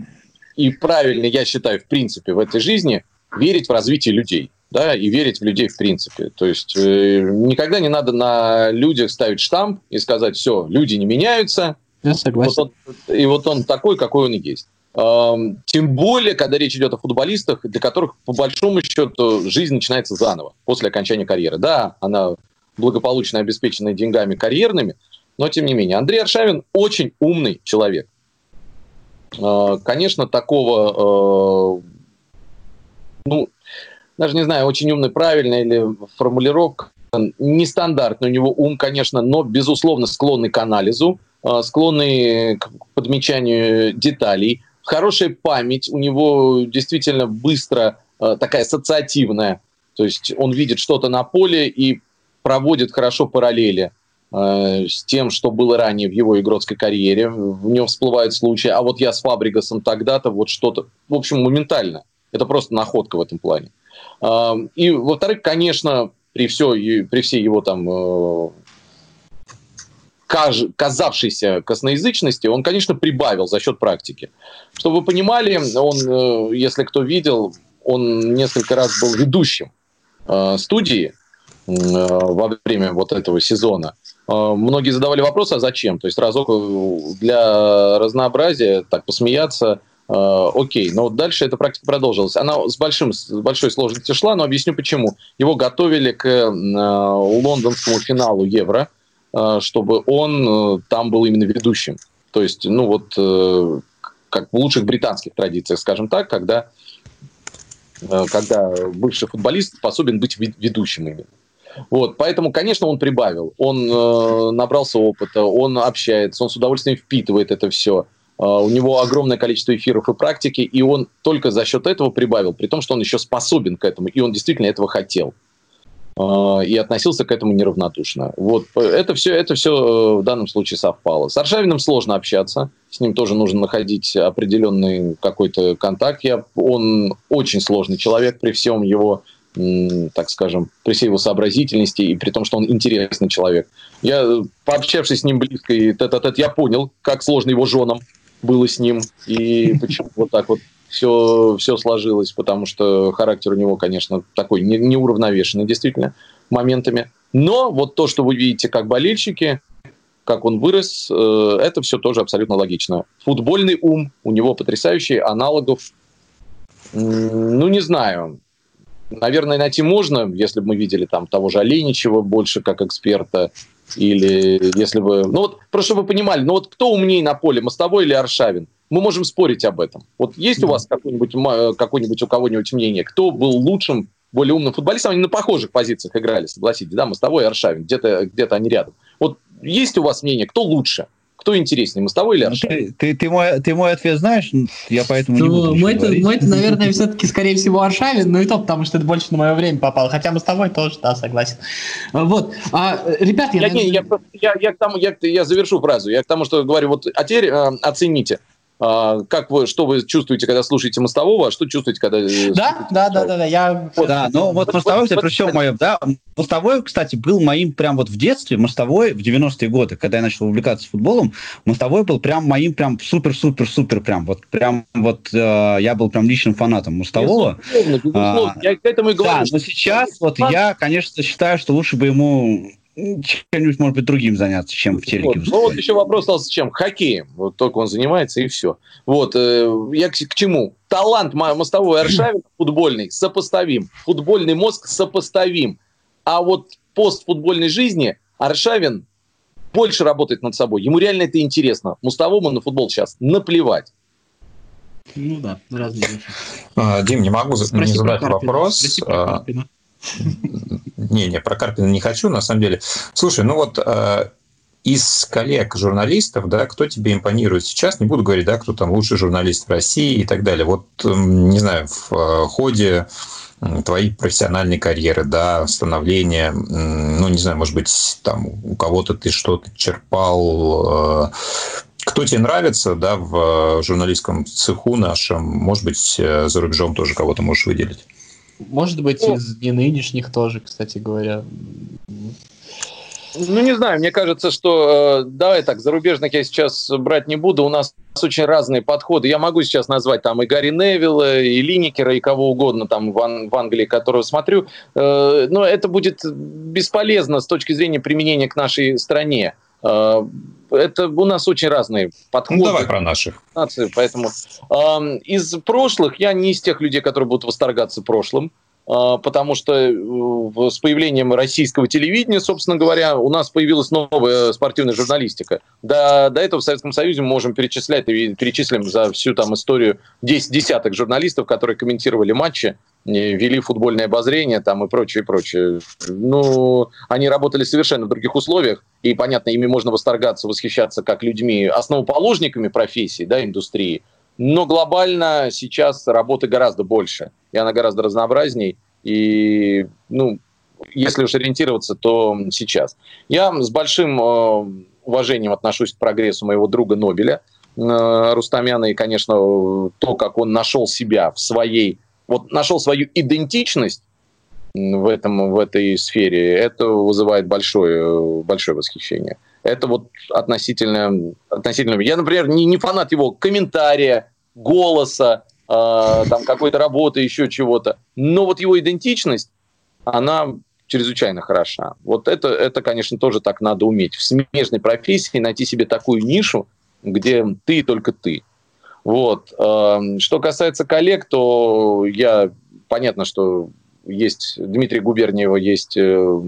и правильно, я считаю, в принципе, в этой жизни верить в развитие людей. Да, и верить в людей в принципе. То есть э, никогда не надо на людях ставить штамп и сказать, все, люди не меняются. Я согласен. Вот он, и вот он такой, какой он и есть. Тем более, когда речь идет о футболистах, для которых, по большому счету, жизнь начинается заново после окончания карьеры. Да, она благополучно обеспечена деньгами карьерными, но тем не менее. Андрей Аршавин очень умный человек. А, конечно, такого, а, ну, даже не знаю, очень умный, правильно или формулировка, нестандартный у него ум, конечно, но, безусловно, склонный к анализу, а, склонный к подмечанию деталей, хорошая память, у него действительно быстро такая ассоциативная, то есть он видит что-то на поле и проводит хорошо параллели. Э, с тем, что было ранее в его игротской карьере. В нем всплывают случаи, а вот я с Фабригасом тогда-то, вот что-то. В общем, моментально. Это просто находка в этом плане. Э, и, во-вторых, конечно, при, все, при всей его там э, казавшейся косноязычности, он, конечно, прибавил за счет практики. Чтобы вы понимали, он, если кто видел, он несколько раз был ведущим студии во время вот этого сезона. А, многие задавали вопрос, а зачем? То есть разок э, для разнообразия, так посмеяться, э, окей. Но дальше эта практика продолжилась. Она с, большим, с большой сложностью шла, но объясню почему. Его готовили к э, лондонскому финалу Евро, чтобы он там был именно ведущим. То есть, ну вот, как в лучших британских традициях, скажем так, когда, когда бывший футболист способен быть ведущим именно. Вот, поэтому, конечно, он прибавил. Он э, набрался опыта, он общается, он с удовольствием впитывает это все. Э, у него огромное количество эфиров и практики, и он только за счет этого прибавил, при том, что он еще способен к этому, и он действительно этого хотел э, и относился к этому неравнодушно. Вот это все, это все э, в данном случае совпало. С Аршавиным сложно общаться, с ним тоже нужно находить определенный какой-то контакт. Я, он очень сложный человек при всем его так скажем, при всей его сообразительности и при том, что он интересный человек. Я, пообщавшись с ним близко, и тет -тет, я понял, как сложно его женам было с ним, и почему вот так вот все, все сложилось, потому что характер у него, конечно, такой не, неуравновешенный, действительно, моментами. Но вот то, что вы видите как болельщики, как он вырос, э, это все тоже абсолютно логично. Футбольный ум у него потрясающий, аналогов, ну, не знаю, Наверное, найти можно, если бы мы видели там того же Оленичева больше как эксперта, или если бы... Ну вот, просто чтобы вы понимали, ну вот кто умнее на поле, Мостовой или Аршавин? Мы можем спорить об этом. Вот есть у вас какое-нибудь, какое-нибудь у кого-нибудь мнение, кто был лучшим, более умным футболистом? Они на похожих позициях играли, согласитесь, да, Мостовой и Аршавин, где-то где они рядом. Вот есть у вас мнение, кто лучше? Кто интереснее, Мостовой или Аршавин? Ты, ты, ты, мой, ты мой ответ знаешь, я поэтому не буду мой, говорить. мой, наверное, все-таки, скорее всего, Аршавин, но и то, потому что это больше на мое время попало. Хотя Мостовой тоже, да, согласен. Вот. А, ребят, я... Я, не, я, я, я, к тому, я, я завершу фразу. Я к тому, что говорю, вот, а теперь э, оцените. А, как вы, что вы чувствуете, когда слушаете Мостового, а что чувствуете, когда... Э, да, да, да, да, да, я... Вот, да, ну вот Мостовой, кстати, при всем моем, да, Мостовой, кстати, был моим прям вот в детстве, Мостовой в 90-е годы, когда я начал увлекаться футболом, Мостовой был прям моим прям супер-супер-супер прям, вот прям вот э, я был прям личным фанатом Мостового. Безусловно, безусловно. А, я к этому и говорю. Да, но сейчас вот я, конечно, считаю, что лучше бы ему чем-нибудь, может быть, другим заняться, чем в телеке вот. Ну, вот еще вопрос остался чем? Хоккеем. Вот только он занимается, и все. Вот. Э, я к, к чему? Талант мостовой Аршавин футбольный сопоставим. Футбольный мозг сопоставим. А вот постфутбольной жизни Аршавин больше работает над собой. Ему реально это интересно. Мостовому на футбол сейчас наплевать. Ну да, разные вещи. А, Дим, не могу Спроси не задать вопрос. Спроси про не, не, про Карпина не хочу, на самом деле. Слушай, ну вот э, из коллег журналистов, да, кто тебе импонирует сейчас, не буду говорить, да, кто там лучший журналист в России и так далее. Вот, не знаю, в э, ходе твоей профессиональной карьеры, да, становления, ну, не знаю, может быть, там у кого-то ты что-то черпал, э, кто тебе нравится, да, в журналистском цеху нашем, может быть, за рубежом тоже кого-то можешь выделить? Может быть, ну, из не нынешних тоже, кстати говоря. Ну, не знаю, мне кажется, что... Э, давай так, зарубежных я сейчас брать не буду. У нас очень разные подходы. Я могу сейчас назвать там и Гарри Невилла, и Линикера, и кого угодно там в, Ан- в Англии, которого смотрю. Э, но это будет бесполезно с точки зрения применения к нашей стране. Э, это у нас очень разные подходы. Ну, давай про наших. Поэтому э, из прошлых я не из тех людей, которые будут восторгаться прошлым. А, потому что э, с появлением российского телевидения, собственно говоря, у нас появилась новая спортивная журналистика. До, до этого в Советском Союзе мы можем перечислять, и перечислим за всю там историю 10 десяток журналистов, которые комментировали матчи, вели футбольное обозрение там и прочее, и прочее. Ну, они работали совершенно в других условиях, и, понятно, ими можно восторгаться, восхищаться как людьми, основоположниками профессии, да, индустрии, но глобально сейчас работы гораздо больше, и она гораздо разнообразней. И, ну, если уж ориентироваться, то сейчас. Я с большим э, уважением отношусь к прогрессу моего друга Нобеля э, Рустамяна, и, конечно, то, как он нашел себя в своей, вот нашел свою идентичность в, этом, в этой сфере, это вызывает большое, большое восхищение. Это вот относительно, относительно... Я, например, не, не фанат его комментария, голоса, э, там какой-то работы, еще чего-то. Но вот его идентичность, она чрезвычайно хороша. Вот это, это, конечно, тоже так надо уметь. В смежной профессии найти себе такую нишу, где ты только ты. Вот. Что касается коллег, то я... Понятно, что есть Дмитрий Губерниева, есть э,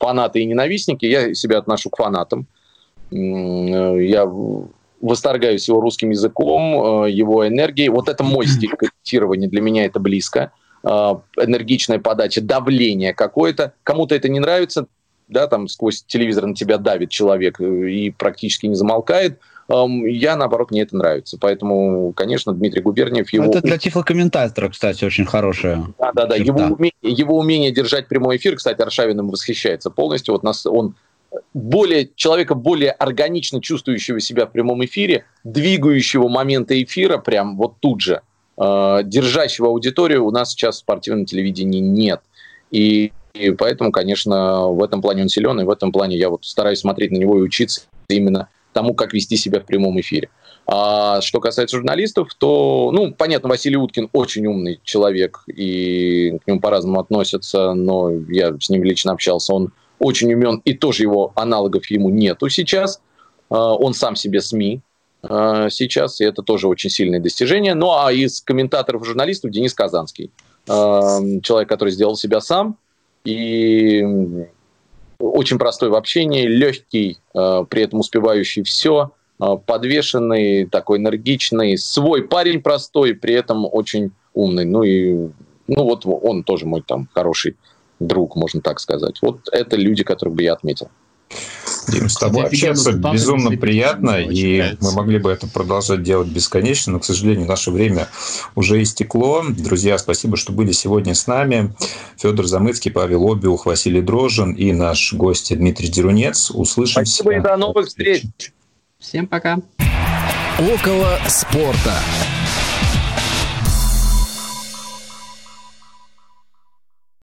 фанаты и ненавистники. Я себя отношу к фанатам. Я восторгаюсь его русским языком, э, его энергией. Вот это мой стиль комментирования, для меня это близко. Э, энергичная подача, давление какое-то. Кому-то это не нравится, да, там сквозь телевизор на тебя давит человек э, и практически не замолкает. Эм, я, наоборот, мне это нравится. Поэтому, конечно, Дмитрий Губерниев... Его... Это для тифлокомментатора, кстати, очень хорошее. Да-да-да. Его его умение держать прямой эфир, кстати, Аршавин ему восхищается полностью. Вот нас, он более, человека более органично чувствующего себя в прямом эфире, двигающего моменты эфира прям вот тут же, э, держащего аудиторию у нас сейчас в спортивном телевидении нет. И, и поэтому, конечно, в этом плане он силен, и в этом плане я вот стараюсь смотреть на него и учиться именно тому, как вести себя в прямом эфире. А что касается журналистов, то, ну, понятно, Василий Уткин очень умный человек, и к нему по-разному относятся, но я с ним лично общался, он очень умен, и тоже его аналогов ему нету сейчас. А, он сам себе СМИ а, сейчас, и это тоже очень сильное достижение. Ну а из комментаторов и журналистов Денис Казанский. А, человек, который сделал себя сам, и очень простой в общении, легкий, при этом успевающий все, подвешенный, такой энергичный, свой парень простой, при этом очень умный. Ну и ну вот он тоже мой там хороший друг, можно так сказать. Вот это люди, которых бы я отметил. Дим, с тобой общаться безумно приятно, и мы могли бы это продолжать делать бесконечно, но, к сожалению, наше время уже истекло. Друзья, спасибо, что были сегодня с нами. Федор Замыцкий, Павел Обиух, Василий Дрожин и наш гость Дмитрий Дерунец. Услышимся. Спасибо и до новых встреч. Всем пока. Около спорта.